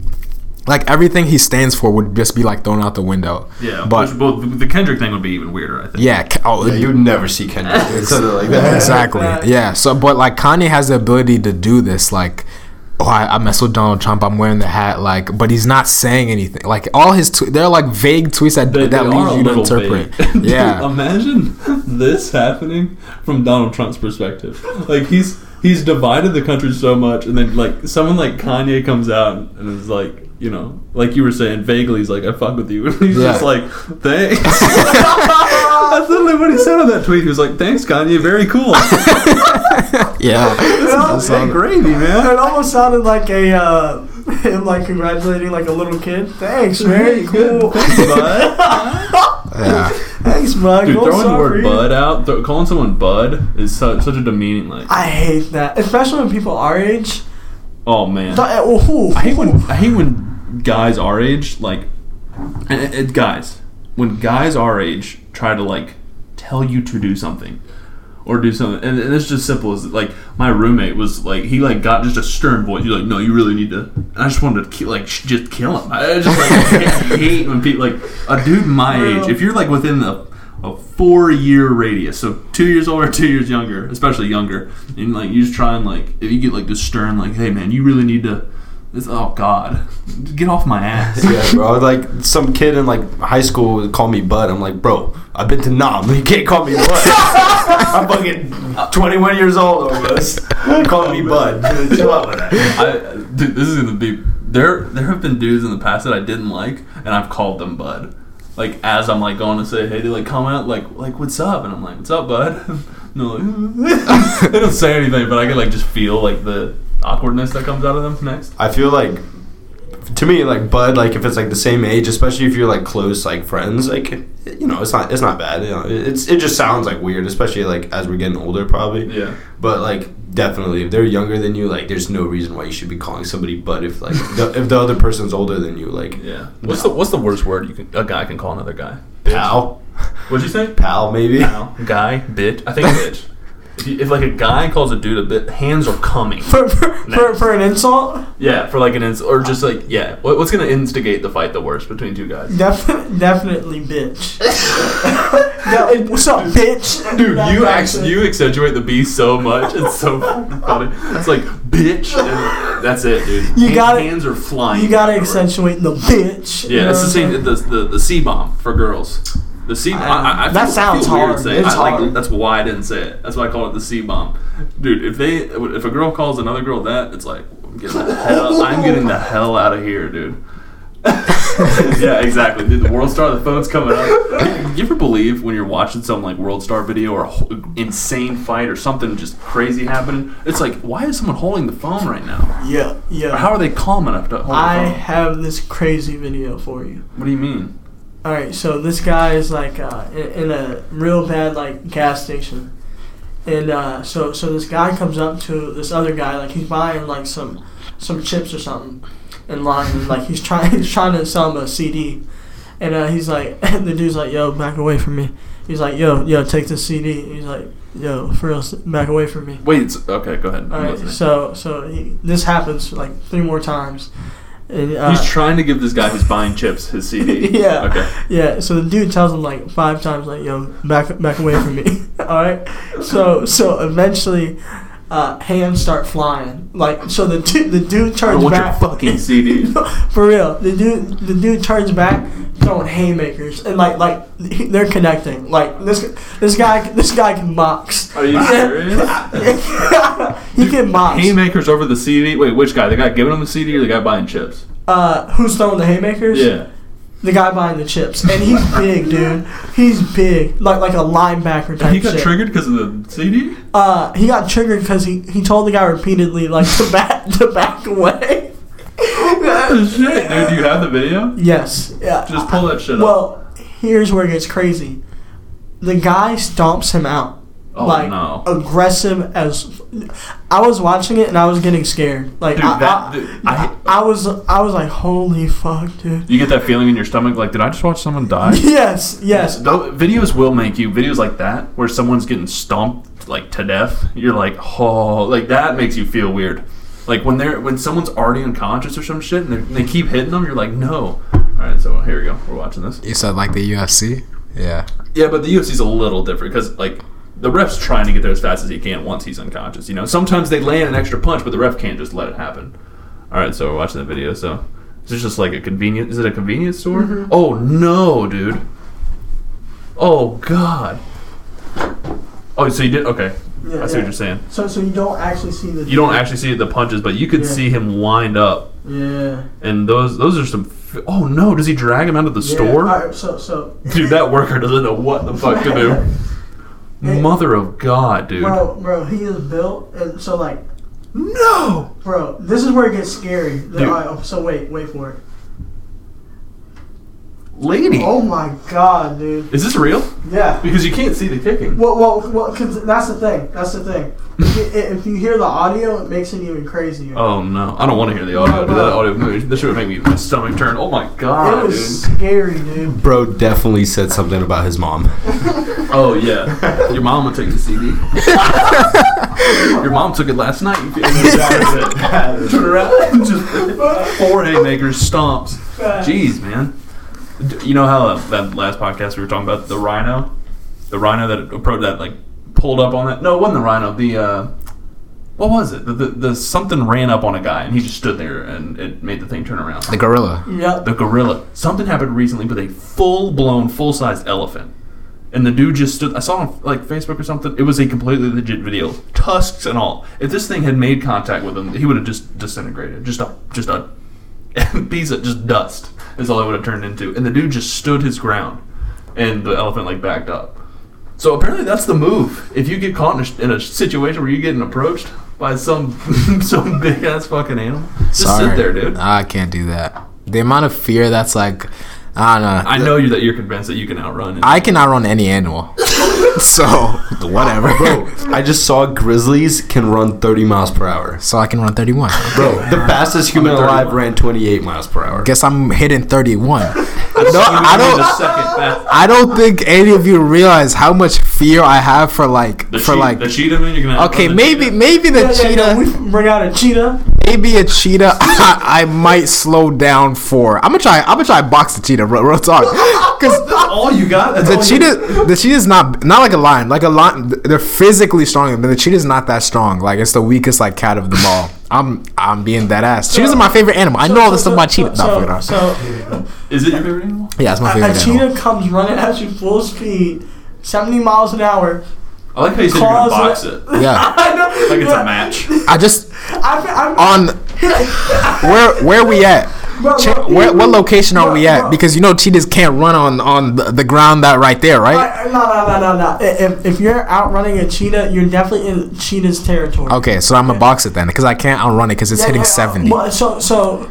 like everything he stands for would just be like thrown out the window. yeah. but which, well, the, the Kendrick thing would be even weirder, I think. yeah, Ke- oh, Yeah, you would never see Kendrick <laughs> like that. exactly. Yeah. So, but like Kanye has the ability to do this. Like, oh, I, I mess with Donald Trump. I'm wearing the hat. Like, but he's not saying anything. Like all his tw- they're like vague tweets that They, that they leads you to interpret. vague. <laughs> Dude, yeah. imagine <laughs> this happening from Donald Trump's perspective. Like he's he's divided the country so much, and then like someone like Kanye comes out and is like, you know, like you were saying, vaguely, he's like, "I fuck with you," and <laughs> he's Yeah. just like, "Thanks." That's literally what he said on that tweet. He was like, "Thanks, Kanye. Very cool." <laughs> yeah. That's all- gravy, man. It almost sounded like a uh, <laughs> him like congratulating like a little kid. Thanks, very cool. Thanks, Bud. <laughs> Yeah. Thanks, bud. Dude, Go throwing the word "bud" out, th- calling someone "bud" is such, such a demeaning. Like, I hate that, especially when people our age. oh man. Th- oh, ooh, I hate when I hate when guys our age like and it, guys when guys our age try to like tell you to do something or do something and, and it's just simple as like my roommate was like he like got just a stern voice. He's like no you really need to and I just wanted to kill, like sh- just kill him. I just like <laughs> hate when people like a dude my age if you're like within the a four year radius so two years older two years younger especially younger and like you just try and like if you get like this stern like hey man you really need to This, oh God, get off my ass. <laughs> yeah, bro. Like some kid in like high school would call me Bud. I'm like, bro, I've been to Nam. <laughs> You can't call me Bud. <laughs> I'm fucking 21 years old almost. You call me Bud. Chill out with that. I, dude, this is gonna be there. There have been dudes in the past that I didn't like, and I've called them Bud. Like as I'm like going to say hey, they like comment like like what's up, and I'm like what's up, Bud. no, like, they don't say anything, but I can like just feel like the awkwardness that comes out of them next. I feel like to me like Bud like if it's like the same age, especially if you're like close like friends, like you know it's not it's not bad. You know it's it just sounds like weird, especially like as we're getting older probably. Yeah. But like definitely, if they're younger than you, like there's no reason why you should be calling somebody Bud if like the, if the other person's older than you, like Yeah. What's the What's the worst word you can a guy can call another guy? pal, What'd you say? pal maybe. Pal, guy, bitch. I think bitch. If, you, if like a guy calls a dude a bit, hands are coming. For, for, for, for an insult, Yeah, for like an insult, or just like yeah. What, what's gonna instigate the fight the worst between two guys? definitely, definitely, bitch. <laughs> no, it- what's up, bitch? Dude, That- you actually you accentuate the B so much. It's so <laughs> funny. It's like bitch, and that's it, dude. You gotta- hands are flying. You gotta accentuate the bitch. you Yeah, know it's the same. I'm The the, the C bomb for girls. The C. I, I, I That feel- sounds feel hard. saying it. It's I like- hard. that's why I didn't say it. That's why I call it the C bomb. Dude, if they if a girl calls another girl that, it's like I'm getting the hell. I'm getting the hell out of here, dude. <laughs> yeah, exactly. Dude, the World Star, the phone's coming up. You ever believe when you're watching some like World Star video or a insane fight or something just crazy happening? It's like, why is someone holding the phone right now? Yeah, yeah. How are they calm enough to hold I the phone? have this crazy video for you. What do you mean? All right, so this guy is like uh, in, in a real bad like gas station, and uh, so so this guy comes up to this other guy like he's buying like some some chips or something in line, and like he's trying <laughs> he's trying to sell him a CD, and uh, he's like <laughs> the dude's like yo back away from me. He's like yo yo take this CD. He's like yo for real back away from me. Wait, it's, okay, go ahead. All right, so so he, this happens like three more times. And, uh, He's trying to give this guy who's buying chips his CD. <laughs> Yeah. Okay. Yeah, so the dude tells him like five times, like, "Yo, back back away from me." <laughs> All right. So so eventually, uh, hands start flying. Like so the dude the dude turns don't want your back. fucking CD. <laughs> For real, the dude the dude turns back, throwing haymakers, and like like they're connecting. Like this this guy this guy can box. Are you <laughs> serious? <laughs> he can box. Haymakers over the CD. Wait, which guy? The guy giving him the CD or the guy buying chips? Uh, who's throwing the haymakers? Yeah. The guy buying the chips, and he's big, dude. He's big, like like a linebacker type. He got shit. triggered because of the CD. Uh, he got triggered because he, he told the guy repeatedly like <laughs> to back to back away. Shit, dude! Do you have the video? yes. Yeah. Just pull that shit up. Well, here's where it gets crazy. The guy stomps him out. Oh, like no. aggressive as. I was watching it and I was getting scared. Like Dude, I, that- dude, I, I- I was I was like, holy fuck, dude. You get that feeling in your stomach, like, did I just watch someone die? <laughs> Yes, yes. Videos will make you videos like that where someone's getting stomped like to death. You're like, oh, like that makes you feel weird. Like when they're when someone's already unconscious or some shit and, they're- and they keep hitting them, you're like, no. All right, so here we go. We're watching this. You said like the UFC? Yeah. Yeah, but the UFC's a little different because like the ref's trying to get there as fast as he can once he's unconscious. You know, sometimes they land an extra punch, but the ref can't just let it happen. All right, so we're watching the video. So is this just like a convenient? Is it a convenience store? Mm-hmm. Oh no, dude. Oh god. Oh, so you did okay. Yeah, I see yeah. what you're saying. So so you don't actually see the. You don't actually see the punches, but you could Yeah. see him wind up, Yeah. and those those are some. F- oh no, does he drag him out of the Yeah. store? Alright, so so. <laughs> Dude, that worker doesn't know what the fuck to do. <laughs> Mother of God, dude. Bro, bro, he is built, and so like, No! bro, this is where it gets scary. Dude. alright, so wait, wait for it. Lady! Oh my god, dude. Is this real? Yeah. Because you can't see the kicking. Well, well, well, cause that's the thing. That's the thing. If you, if you hear the audio, it makes it even crazier. Oh no, I don't want to hear the audio. Dude, that audio, this should make me my stomach turn. Oh my god, it was dude. scary, dude. Bro definitely said something about his mom. <laughs> Oh yeah, your mom would take the CD. your mom took it last night. <laughs> Turn around, just four haymakers, stomps. Jeez, man. D- You know how uh, that last podcast we were talking about the rhino, the rhino that approached that like pulled up on that. No, it wasn't the rhino. The uh, what was it? The, the, the something ran up on a guy and he just stood there and it made the thing turn around. The gorilla. Yep. the gorilla. Something happened recently with a full blown, full sized elephant. And the dude just stood. I saw on like Facebook or something. It was a completely legit video, tusks and all. If this thing had made contact with him, he would have just disintegrated. Just a just a <laughs> piece of just dust is all it would have turned into. And the dude just stood his ground, and the elephant like backed up. So apparently that's the move. If you get caught in a, in a situation where you're getting approached by some <laughs> some big ass fucking animal, just Sorry. sit there, dude. I can't do that. The amount of fear that's like, I don't know. I know you that you're convinced that you can outrun it. I can outrun any animal. <laughs> <laughs> so whatever. Bro, <laughs> I just saw grizzlies can run 30 miles per hour. So I can run 31. Bro, the fastest human alive ran 28 miles per hour. Guess I'm hitting 31. <laughs> I don't. I would be the don't. I don't think any of you realize how much fear I have for like The for cheetah, like. the cheetah man, you're gonna Okay, maybe cheetah. maybe the Yeah, yeah, cheetah. yeah, we bring out a cheetah. Maybe a cheetah. I, <laughs> I might slow down for. I'm gonna try. I'm gonna try to box the cheetah. Real, real talk, <laughs> because all you got. That's the all you- cheetah. The cheetah's not not like a lion. Like a lion, they're physically stronger, but the cheetah's not that strong. Like it's the weakest like cat of them all. I'm I'm being that ass. Cheetahs are my favorite animal. I know all this stuff about cheetah. So, no, so, fuck it off. so Is it your favorite animal? yeah, it's my a, favorite a animal. cheetah comes running at you full speed, 70 miles an hour. I like how you said you're gonna box it- it, <laughs> Yeah, I know. like it's a match. I just <laughs> I, I'm, on <laughs> where where we at? Bro, Che- bro, where, what location are bro, we at? bro. Because you know cheetahs can't run on on the, the ground that right there, right? No, no, no, no, no. If, if you're outrunning a cheetah, you're definitely in cheetah's territory. Okay, so I'm gonna box it then, because I can't outrun it because it's Yeah, hitting yeah, seventy. well, So, so.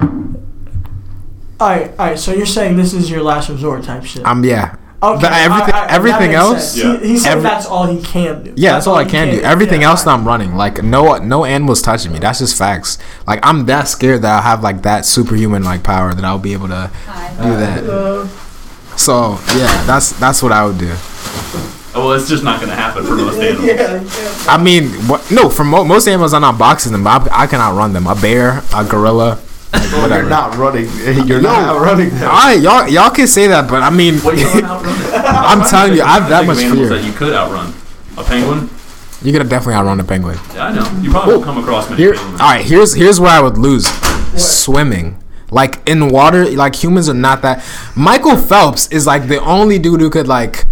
Alright, alright, so you're saying this is your last resort type shit. Um, yeah. Okay, But everything, alright, alright, that everything else. Yeah. He, he said Every- that's all he can do. Yeah, that's all I can do. Everything Yeah, else, alright. I'm running. Like no, no animals touching me. That's just facts. Like I'm that scared that I have like that superhuman like power that I'll be able to do that. Uh, So yeah, that's that's what I would do. Oh, well, it's just not gonna happen for most <laughs> animals. yeah, yeah. I mean, what? No, for mo- most animals, I'm not boxing them, but I, I can outrun them. A bear, a gorilla, like, Bro, <laughs> you're not running. <laughs> You're not running. them. All right, y'all, y'all can say that, but I mean, What you gonna outrun <laughs> it? I'm telling you, I have that much animals fear. that you could outrun. A penguin? You're gonna definitely outrun a penguin. Yeah, I know. You probably oh, won't come across many Here, all penguins. right. Here's here's where I would lose. Swimming, like in water, like humans are not that. Michael Phelps is like the only dude who could like.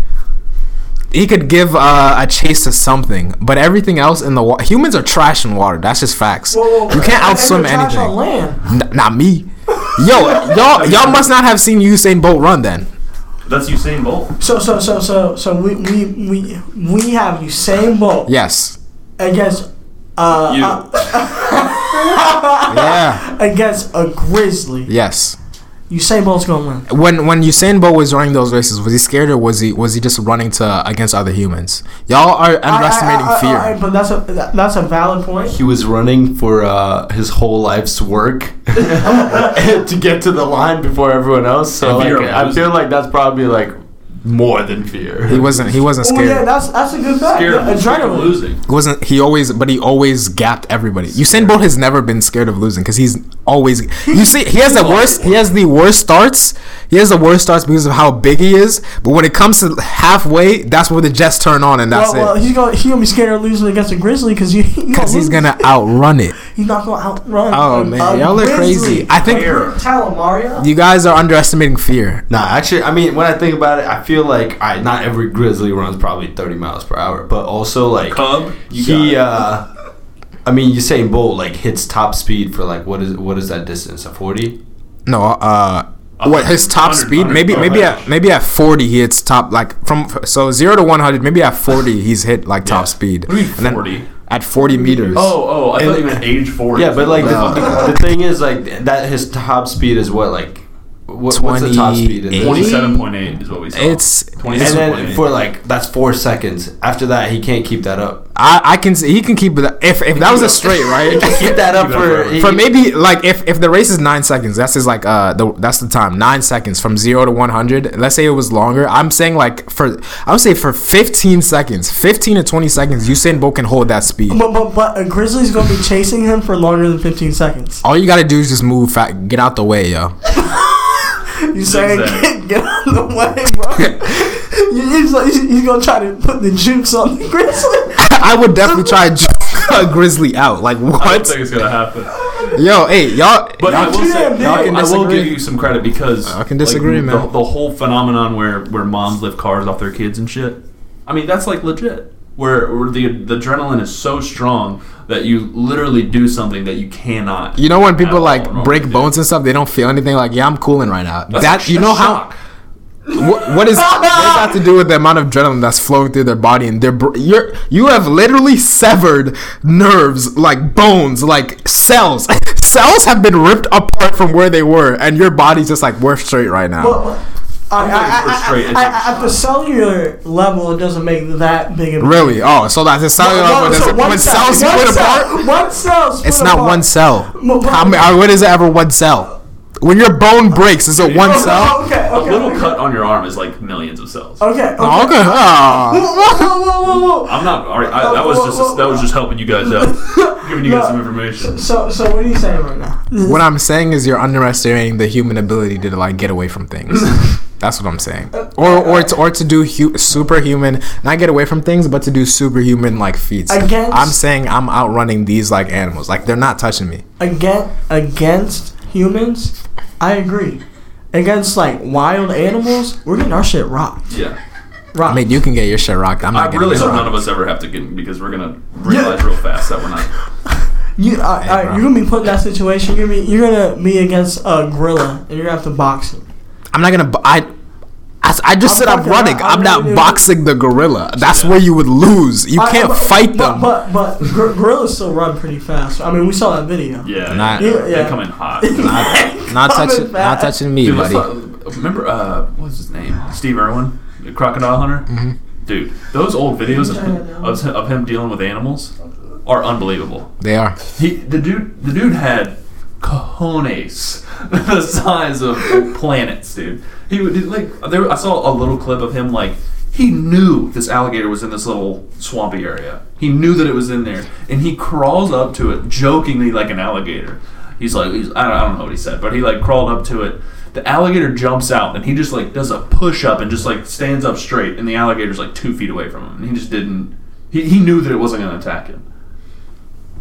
He could give uh, a chase to something, but everything else in the water, humans are trash in water. That's just facts. Whoa, whoa, You can't outswim you're on anything. land. N- not me. Yo, y'all, y'all must not have seen Usain Bolt run then. That's Usain Bolt. So, so, so, so, so we, we, we, we have Usain Bolt Yes. against, uh, You. uh, <laughs> Yeah. against a grizzly. Yes. Usain Bolt's gonna win. When when Usain Bolt was running those races, was he scared or was he was he just running to against other humans? Y'all are underestimating I- I- I- fear. I- but that's a that- that's a valid point. He was running for uh, his whole life's work <laughs> <laughs> to get to the line before everyone else. So like, I feel like that's probably like more than fear. He wasn't. He wasn't Oh scared. yeah, that's that's a good bet. Scared Yeah, of, scared of adrenaline. losing. He wasn't. He always. But he always gapped everybody. Usain Bolt has never been scared of losing because he's always. You see, he has the worst. He has the worst starts. He has the worst starts because of how big he is. But when it comes to halfway, that's where the jets turn on, and that's well, well, it. he's gonna he gonna be scared of losing against a grizzly because he Because he's gonna outrun it. <laughs> he's not gonna outrun. Oh a- man, a y'all are grizzly. crazy. I think Fair. Tell him, Mario. you guys are underestimating fear. Nah, actually, I mean, when I think about it, I feel like I not every grizzly runs probably 30 miles per hour, but also like Cub, you he, uh, I mean, you Usain Bolt like hits top speed for like what is what is that distance? A 40? No, uh, what his top 100, speed? Maybe, 100. maybe at maybe at forty he hits top like from so zero to one hundred. Maybe at forty he's hit like top Yeah. speed. What do you mean And then 40? At forty meters. Oh, oh, I And- thought you meant age 40. Yeah, but like No. the, the thing is like that his top speed is what like what, what's the top speed? in 27.8 is what we saw. It's- And 27.8. then for like that's four seconds. After that, he can't keep that up. I, I can see he can keep it if if that was a straight <laughs> right. keep that up Keep it up for forever. For maybe like if, if the race is nine seconds, that's his like uh the that's the time nine seconds from zero to one hundred. Let's say it was longer. I'm saying like for I would say for fifteen seconds, fifteen to twenty seconds, Usain Bolt can hold that speed. But, but but a grizzly's gonna be chasing him for longer than 15 seconds. All you gotta do is just move, fat, get out the way, yo. <laughs> You saying get, <laughs> get out of the way, bro? <laughs> You- he's, like, he's, he's gonna try to put the juice on the grizzly. <laughs> I would definitely try. and ju- a grizzly out. Like what? I don't what? think it's gonna happen. Yo, hey, y'all. But I y'all, will say, Y'all can I will give you some credit because I can disagree, like, man. The, the whole phenomenon where where moms lift cars off their kids and shit. I mean, that's like legit. Where, where the the adrenaline is so strong that you literally do something that you cannot. you know when people like normally break do. bones and stuff, they don't feel anything. Like yeah, I'm cooling right now. That's that a you know shock. how. What, what is what does that to do with the amount of adrenaline that's flowing through their body and their br- you're you have literally severed nerves like bones like cells <laughs> cells have been ripped apart from where they were and your body's just like we're straight right now. Well, I, I'm I, I. I, It's I, a at the cellular level, it doesn't make that big of a Really? Oh, so that's a cellular One- level. so When one cell- cells one split cell- One cell. split it's not apart. one cell. How many, when is it ever one cell? When your bone breaks, is it one Oh, cell? Okay, A little okay. cut on your arm is like millions of cells. Okay. okay. Oh, okay. Ah. Whoa, whoa, whoa, whoa, whoa. I'm not. all right, I, that was just that was just helping you guys out, <laughs> giving you guys some information. So, so what are you saying right now? What I'm saying is you're underestimating the human ability to like get away from things. <laughs> That's what I'm saying. Or or to or to do hu- superhuman, not get away from things, but to do superhuman like feats. Against- I'm saying I'm outrunning these like animals. Like they're not touching me. Against against humans, I agree. Against like wild animals, we're getting our shit rocked. Yeah. Rocked. I mean, you can get your shit rocked. I'm I not getting really it hope none of us ever have to get because we're gonna realize real fast that we're not. <laughs> You, I, hey, I, you're gonna be put in that situation. You're gonna be, you're gonna be against a gorilla, and you're gonna have to box him. I'm not gonna. I. I, I just I'm said I'm running. I- I'm I not really- boxing the gorilla. That's where you would lose. You I- can't but- fight but, them. But but, gor- gorillas still run pretty fast. I mean, we saw that video. Yeah. Not- yeah, Yeah, They yeah. come in hot. <laughs> not, not Coming touching. Not touching me, Dude, buddy. talk- remember uh, what was his name? Steve Irwin, the crocodile hunter. Mm-hmm. Dude, those old videos of, of, of him dealing with animals are unbelievable. They are. He the dude the dude had cojones <laughs> the size of planets, dude. He would like there. I saw a little clip of him like he knew this alligator was in this little swampy area. He knew that it was in there, and he crawls up to it jokingly like an alligator. He's like, he's, I, don't, I don't know what he said, but he like crawled up to it. The alligator jumps out, and he just like does a push up and just like stands up straight, and the alligator's like two feet away from him, and he just didn't. He, he knew that it wasn't going to attack him.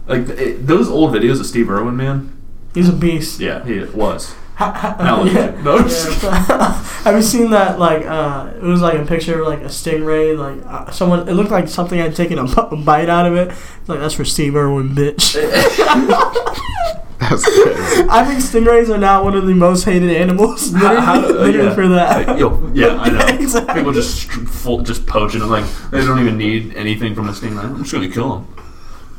Like it, those old videos of Steve Irwin, man. He's a beast. Yeah, he was. Ha- No, yeah. no, I'm just Yeah. <laughs> Have you seen that? Like, uh, it was like a picture of like a stingray. Like, uh, someone. It looked like something had taken a, bu- bite out of it. It's like that's for Steve Irwin, bitch. <laughs> That's <laughs> crazy. I think stingrays are now one of the most hated animals. Literally, How- how- uh, literally yeah. for that. Like, yo, yeah, I know. Exactly. People just str- full, just poaching them. Like they don't even need anything from a stingray. I'm just gonna kill them.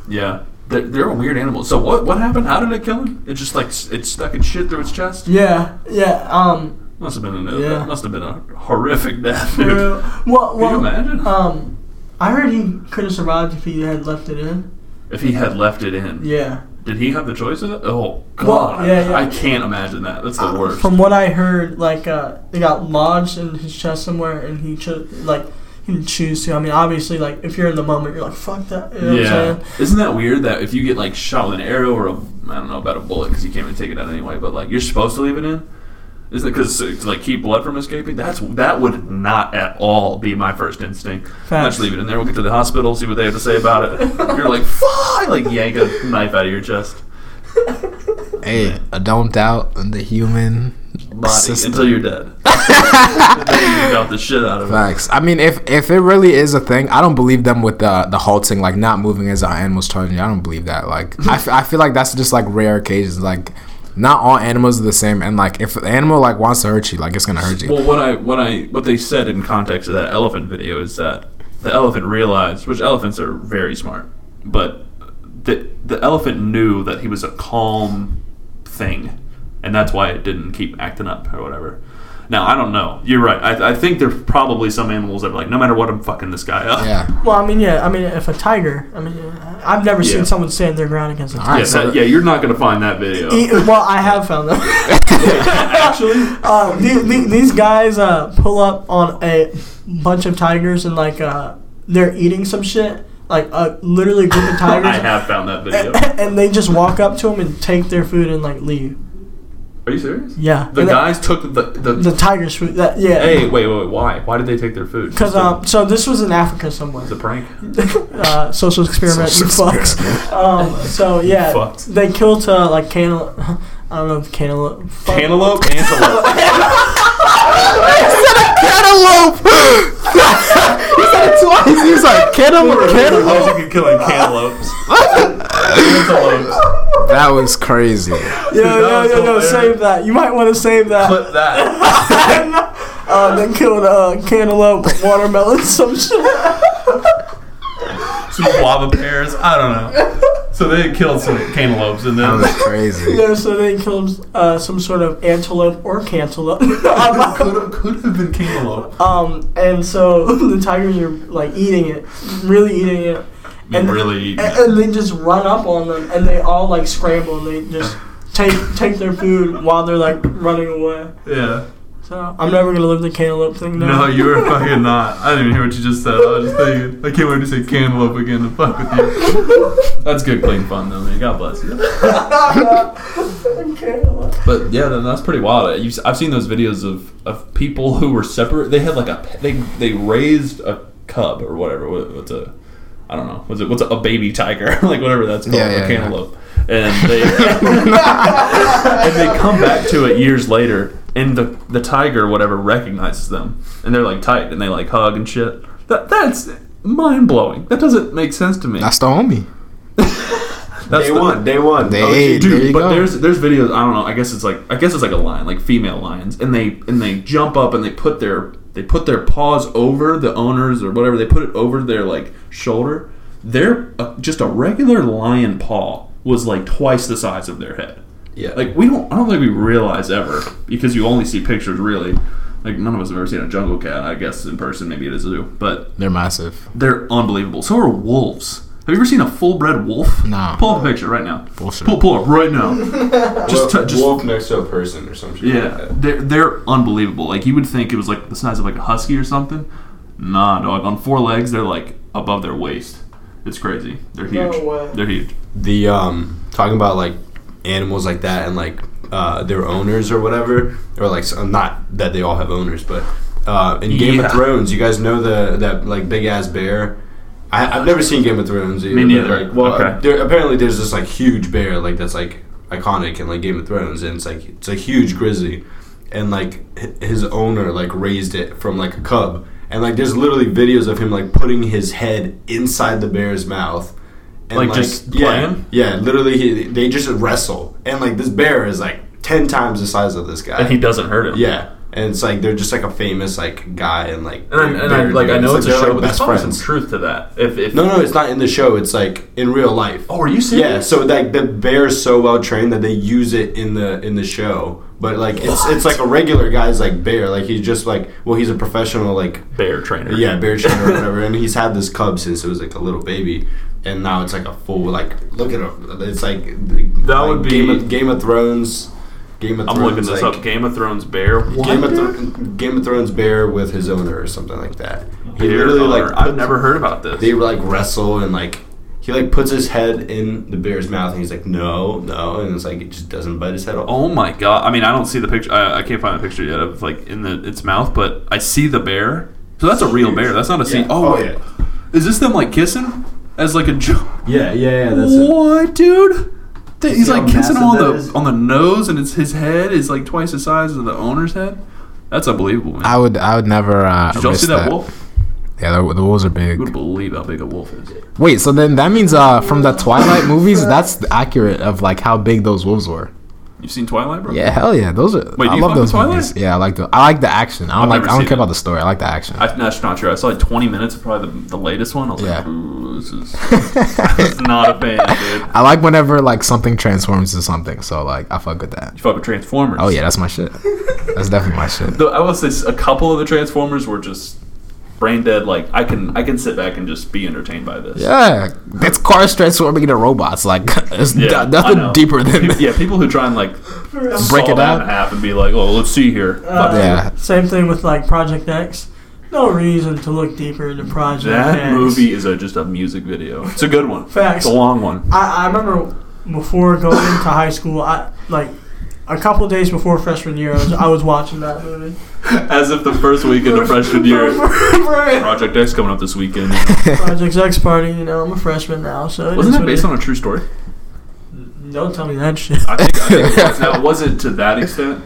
Yeah, they're, they're a weird animal. So what what happened? How did it kill him? It just like it stuck its shit through its chest. Yeah, yeah. Um, Must have been a, Yeah. must have been a horrific death, dude. real. Well, Can you imagine? um, I heard he could have survived if he had left it in. if he had left it in, Yeah. did he have the choice of it? Oh God, Well, yeah, yeah. I can't imagine that. That's the worst. From what I heard, like uh, they got lodged in his chest somewhere, and he chose like he choose to. I mean, obviously, like if you're in the moment, you're like, "Fuck that." You know yeah, what I'm saying? isn't that weird that if you get like shot with an arrow or a I don't know about a bullet because you can't even take it out anyway, but like you're supposed to leave it in. Isn't it because to like keep blood from escaping? That's that would not at all be my first instinct. Facts. Let's leave it in there. We'll get to the hospital, see what they have to say about it. <laughs> You're like, fuck! Like yank a knife out of your chest, hey, I don't doubt the human body system. until you're dead. <laughs> you doubt the shit out of it. Facts. I mean, if if it really is a thing, I don't believe them with the the halting, like not moving as our animals charging. you. I don't believe that. Like, I, f- I feel like that's just like rare occasions. Like, not all animals are the same, and like if an animal like wants to hurt you, like it's gonna hurt you. Well, what I what I what they said in context of that elephant video is that the elephant realized, which elephants are very smart, but the the elephant knew that he was a calm thing, and that's why it didn't keep acting up or whatever. Now I don't know. You're right. I, I think there's probably some animals that are like, no matter what, I'm fucking this guy up. yeah. Well, I mean, yeah. I mean, if a tiger, I mean, I've never Yeah. seen someone stand their ground against a tiger. Yeah, so that- yeah, you're not gonna find that video. E- well, I have found them. <laughs> Actually, <laughs> uh, the- the- these guys uh, pull up on a bunch of tigers and like uh, they're eating some shit. Like uh, literally a group of <laughs> tigers. I have found that video. and, and they just walk up to them and take their food and like leave. Are you serious? Yeah. The And guys took the the. The tigers food. That yeah. hey, wait, wait, wait, why? Why did they take their food? Because um, so this was in Africa somewhere. It's a prank. <laughs> uh, social experiment, you Social fucks. Um, so <laughs> yeah, they killed uh, like cantaloupe. I don't know if cantaloupe. Cantaloupe, antelope. I said a cantaloupe. he said it twice. He was like cantaloupe. Cantaloupe. you can kill like cantaloupes. Antelopes. That was crazy. Yo, That yo, was yo, yo, save that. You might want to save that. Clip that. <laughs> uh, they killed uh, cantaloupe, watermelon, some shit. Some guava pears. I don't know. So they killed some cantaloupes and then. That was crazy. <laughs> Yeah, so they killed uh, some sort of antelope or cantaloupe. could have could have been cantaloupe. um, and so <laughs> the tigers are like eating it, really eating it. And really. and, and they just run up on them and they all like scramble and they just <laughs> take take their food while they're like running away. Yeah. So I'm never gonna live the cantaloupe thing down. No, you were <laughs> fucking not. I didn't even hear what you just said. I was just thinking. I can't wait to say cantaloupe again to fuck with you. That's good, clean fun though, man. God bless you. But yeah, then that's pretty wild. You've, I've seen those videos of, of people who were separate. They had like a they they raised a cub or whatever. What's a I don't know. What's it? What's a, a baby tiger? <laughs> like whatever that's called, Yeah, a yeah, yeah. cantaloupe. And they <laughs> and they come back to it years later, and the the tiger whatever recognizes them, and they're like tight, and they like hug and shit. That that's mind blowing. That doesn't make sense to me. That's the homie. <laughs> That's day the- one, day one. Day OG. dude. There you but go. there's there's videos. I don't know. I guess it's like I guess it's like a lion, like female lions, and they and they jump up and they put their they put their paws over the owners or whatever. They put it over their like shoulder. Their uh, just a regular lion paw was like twice the size of their head. Yeah. Like we don't. I don't think we realize ever because you only see pictures. Really, like none of us have ever seen a jungle cat. I guess in person, maybe at a zoo, but They're massive. they're unbelievable. So are wolves. Have you ever seen a full-bred wolf? No. Pull up a picture right now. Bullshit. Pull, pull up right now. <laughs> just, Wolf- t- just wolf next to a person or something. shit. like yeah, they're they're unbelievable. Like you would think it was like the size of like a husky or something. Nah, dog. On four legs, they're like above their waist. It's crazy. They're No huge. way. They're huge. the um talking about like animals like that and like uh, their owners or whatever or like so, not that they all have owners but uh, in Game Yeah. of Thrones you guys know the that like big ass bear I, I've never seen Game of Thrones either, Me neither. like, well Okay. there, apparently there's this like huge bear like that's like iconic in like Game of Thrones and it's like it's a huge grizzly and like his owner like raised it from like a cub and like there's literally videos of him like putting his head inside the bear's mouth and Like, just yeah, playing? yeah, literally, he, they just wrestle, and like this bear is like ten times the size of this guy. And he doesn't hurt him. yeah, and it's like they're just like a famous like guy and like. And, I, and I, like I know it's, a like show, they're, but like, there's probably some truth to that. If, if No, no, it's not in the show. It's like in real life. Oh, are you serious? Yeah, so like the bear is so well trained that they use it in the in the show. But like it's it's like a regular guy's like bear. Like he's just like well he's a professional like bear trainer. yeah bear trainer or whatever, and he's had this cub since it was like a little baby, and now it's like a full like look at it. It's like That like would be- Game of, Game of Thrones. Game of I'm looking this like, up. Game of Thrones bear. What? Game of Thro- Game of Thrones bear with his owner or something like that. He Bear literally owner. like I've never heard about this. they like wrestle and like he like puts his head in the bear's mouth and he's like no no and it's like it just doesn't bite his head off. Oh my god! I mean, I don't see the picture. I, I can't find a picture yet of like in the its mouth, but I see the bear. So that's a real bear. That's not a scene. Yeah. Oh, Oh, wait. yeah. is this them like kissing as like a joke? Yeah yeah yeah What, dude? Th- He's see like kissing him on the is? on the nose, and it's his head is like twice the size of the owner's head. That's unbelievable, man. I would I would never. Uh, Did y'all risk see that, wolf? Yeah, the, the wolves are big. You would believe how big a wolf is. Wait, so then that means uh from the Twilight movies, that's accurate of like how big those wolves were. You've seen Twilight, bro? Yeah, hell yeah, those are. Wait, I you love those Twilight? movies. Yeah, I like the I like the action. I don't I've like I don't care it. about the story. I like the action. I, that's not true. I saw like 20 minutes of probably the, the latest one. I was Yeah. like, ooh, <laughs> this is, not a fan, dude. I like whenever like something transforms to something. So like I fuck with that. You fuck with Transformers. Oh yeah, that's my shit. That's definitely my shit. <laughs> Though I will say a couple of the Transformers were just brain dead. Like I can I can sit back and just be entertained by this. Yeah, it's cars transforming into robots. Like <laughs> it's Yeah, d- I nothing deeper than People- yeah, <laughs> people who try and like break it that in out. half and be like, oh, let's see here. Uh, Yeah. Same thing with like Project X. No reason to look deeper into Project X. that X. movie is a, just a music video. It's a good one. Facts. It's a long one. I, I remember before going into high school, I like a couple days before freshman year, I was, I was watching that movie. <laughs> As if the first weekend of freshman year. <laughs> Project Project X coming up this weekend. you know. X party, you know, I'm a freshman now, so. Wasn't that based it on a true story? Don't tell me that shit. I think, I think it was. <laughs> Now, it wasn't to that extent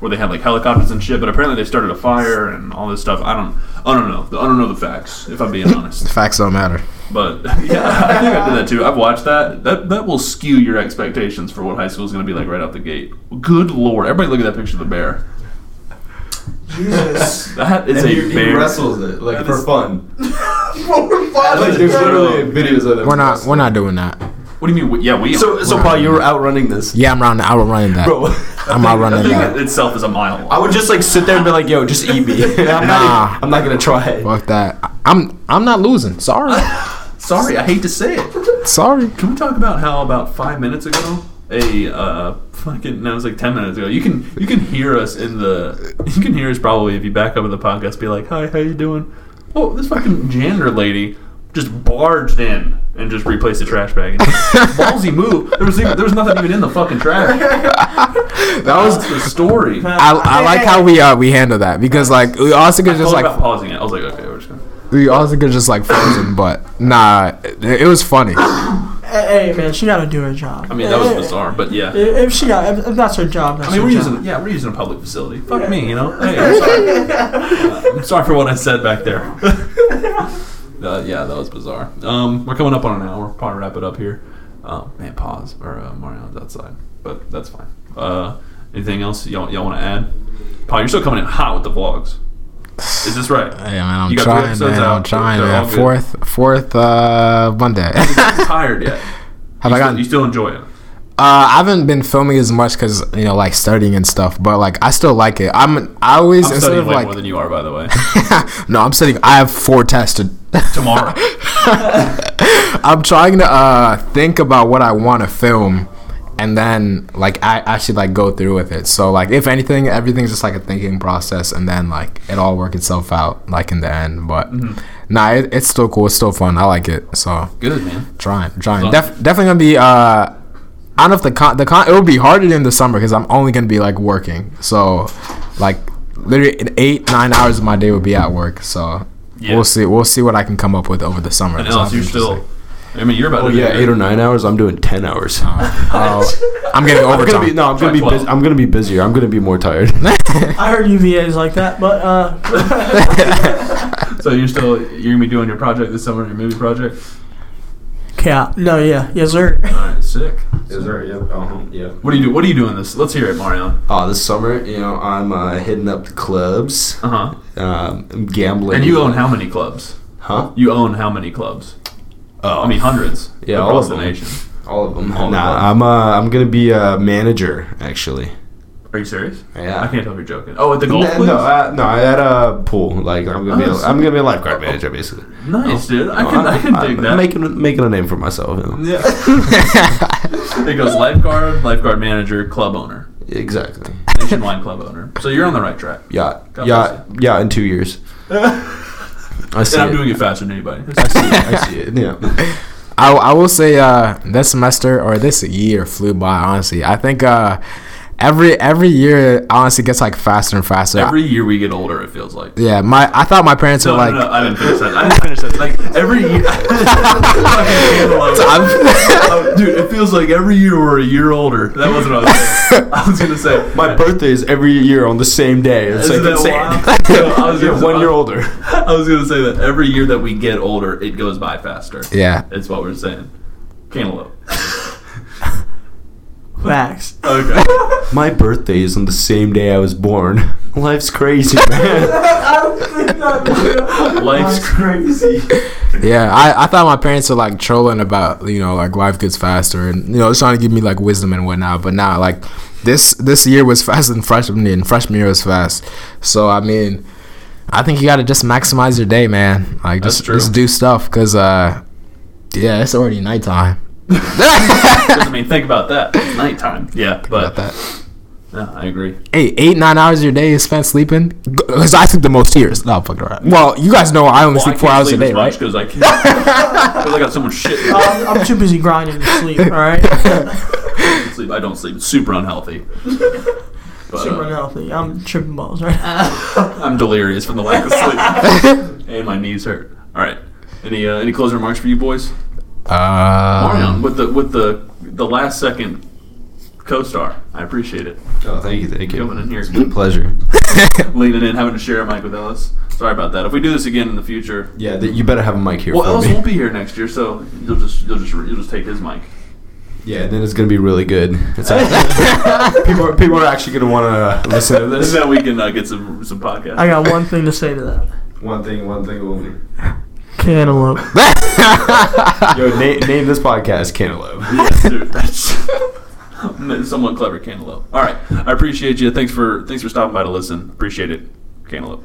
where they had like helicopters and shit, but apparently they started a fire and all this stuff. I don't, I don't know. I don't know the facts, if I'm being <laughs> honest. The facts don't matter. But <laughs> yeah, I think I did that too. I've watched that. That that will skew your expectations for what high school is going to be like right out the gate. Good lord! Everybody, look at that picture of the bear. Jesus. <laughs> That is And a he, he wrestles it like That for is- fun. We're Like there's literally videos of them. We're not. We're not doing that. What do you mean? we- Yeah, we. So so Paul, you were outrunning this, Yeah, I'm running. I'm running that. bro. I'm <laughs> that outrunning thing that. itself is a mile long. I would just like sit there and be like, "Yo, just eat me." <laughs> <laughs> I'm, Nah. not even, I'm not gonna try it. Fuck that. I'm. I'm not losing. Sorry. Sorry, I hate to say it. Sorry. Can we talk about how about five minutes ago, a uh, fucking no, it was like ten minutes ago. You can you can hear us in the you can hear us probably if you back up in the podcast, be like, "Hi, how you doing?" Oh, this fucking janitor lady just barged in and just replace the trash bag. <laughs> Ballsy move. There was even, there was nothing even in the fucking trash. That That was. was the story. I I, I like how we uh we handle that because like we also could just like about pausing it. I was like, okay, we're just gonna. we also could just like frozen, but nah, it, it was funny. Hey, hey, man, she got to do her job. I mean, that was Hey, bizarre, but yeah. If if she got, if, if that's her job, that's I mean, her we're job. using yeah, we're using a public facility. Fuck me, you know. Hey, <laughs> I'm sorry. Uh, I'm sorry for what I said back there. <laughs> uh, yeah, that was bizarre. Um, we're coming up on an hour. Probably wrap it up here. Oh man, pause or uh, Mario's outside, but that's fine. Uh, anything else y'all y'all want to add? Paul, you're still coming in hot with the vlogs. Is this right? <sighs> Hey man, I'm You got trying, episodes man. I'm out. trying, They're man. Fourth, fourth uh Monday. Tired yet? <laughs> Have you I still, gotten? you still enjoy it? Uh, I haven't been filming as much because you know, like studying and stuff. But like, I still like it. I'm. I always I'm instead studying of like. more than you are, by the way. <laughs> no, I'm studying. I have four tests to. <laughs> Tomorrow. <laughs> I'm trying to uh think about what I want to film, and then like I actually like go through with it. So like, if anything, everything's just like a thinking process, and then like it all work itself out like in the end. But Mm-hmm. nah, it, it's still cool. It's still fun. I like it. So Good man. trying, trying. Def- definitely gonna be. Uh, I don't know if the con the con it will be harder in the summer because I'm only gonna be like working. So, like literally eight nine hours of my day will be at work. So Yeah. we'll see. We'll see what I can come up with over the summer. And So else that'll you're still. I mean, you're about Oh to yeah, eight or nine hours. I'm doing ten hours. Oh, <laughs> I'm getting I'm overtime. gonna be no. I'm gonna be. Try Bus- 12. I'm gonna be busier. I'm gonna be more tired. <laughs> I heard UVA's like that, but uh, <laughs> So you're still you're gonna be doing your project this summer, your movie project. Yeah, no, yeah, yes, sir. All right, <laughs> sick. Is there? Yeah. Uh-huh, yeah. What do you do? What are you doing this? Let's hear it, Marion. Oh, this summer, you know, I'm uh, hitting up the clubs, Uh huh. um, I'm gambling. And you own how many clubs? Huh? You own how many clubs? Oh, I mean, hundreds. Yeah, all across of the them. nation. all of them. all of nah, them. I'm. Uh, I'm gonna be a manager actually. Are you serious? Yeah. I can't tell if you're joking. Oh, at the golf No, place? no, uh, no, at a pool. Like I'm gonna be. Oh, A, I'm gonna be a lifeguard manager, basically. nice, dude. I can, I can I'm dig that. Making making a name for myself. You know? yeah. <laughs> it goes lifeguard, lifeguard manager, club owner, Exactly. nationwide club owner. So you're on the right track. Yeah. God yeah. Yeah. In two years. <laughs> I see And I'm it. doing it faster than anybody. I see it. I see it. Yeah. I, I will say uh, this semester or this year flew by. Honestly, I think uh, every every year honestly gets like faster and faster. Every year we get older, it feels like. yeah, my I thought my parents No, were no, like. no, I didn't finish that. I didn't finish that. Like every year, Fucking cantaloupe. Oh, dude, it feels like every year we're a year older. That wasn't what I was saying. I was gonna say <laughs> My birthday is every year on the same day. It's Isn't like that insane. wild? <laughs> No, I was gonna- one year older. <laughs> I was gonna say that every year that we get older, it goes by faster. Yeah, It's what we're saying. Cantaloupe. Facts. Okay. <laughs> My birthday is on the same day I was born. <laughs> Life's crazy, man. <laughs> I don't think. Life's crazy. yeah. I, I thought my parents were like trolling about you know like life gets faster and you know just trying to give me like wisdom and whatnot. But now like this this year was faster than freshman year, and freshman year was fast. So I mean, I think you got to just maximize your day, man. Like just just do stuff because uh, yeah, it's already nighttime. <laughs> I mean, think about that. It's nighttime. Yeah, About but that. Yeah, I agree. Hey, eight nine hours of your day is spent sleeping. Because I sleep the most years. No, I'm fucking around. Well, you guys know I only sleep four hours a day, right? Because I, can't- <laughs> 'cause I got so much shit. to do. I'm, I'm too busy grinding to sleep. All right, <laughs> sleep. I don't sleep. It's super unhealthy. But, super uh, unhealthy. I'm tripping balls right now. I'm delirious from the lack of sleep, and my knees hurt. All right. Any uh, any closing remarks for you boys? Marion, Um, with the with the the last second co-star, I appreciate it. Oh, thank you, thank you. Coming in here. It's been a pleasure. <laughs> Leaning in, having to share a mic with Ellis. Sorry about that. If we do this again in the future, Yeah, th- you better have a mic here well, for Ellis me. won't be here next year, so you'll just you'll just you'll just take his mic. Yeah, then it's gonna be really good. It's actually, <laughs> people, are, people are actually gonna want to listen to And this. then we can uh, get some some podcast. I got one thing to say to that. One thing, one thing only. Cantaloupe. <laughs> Yo, name, name this podcast Cantaloupe. Yes, dude, that's <laughs> somewhat clever cantaloupe. All right, I appreciate you. Thanks for thanks for stopping by to listen. Appreciate it, cantaloupe.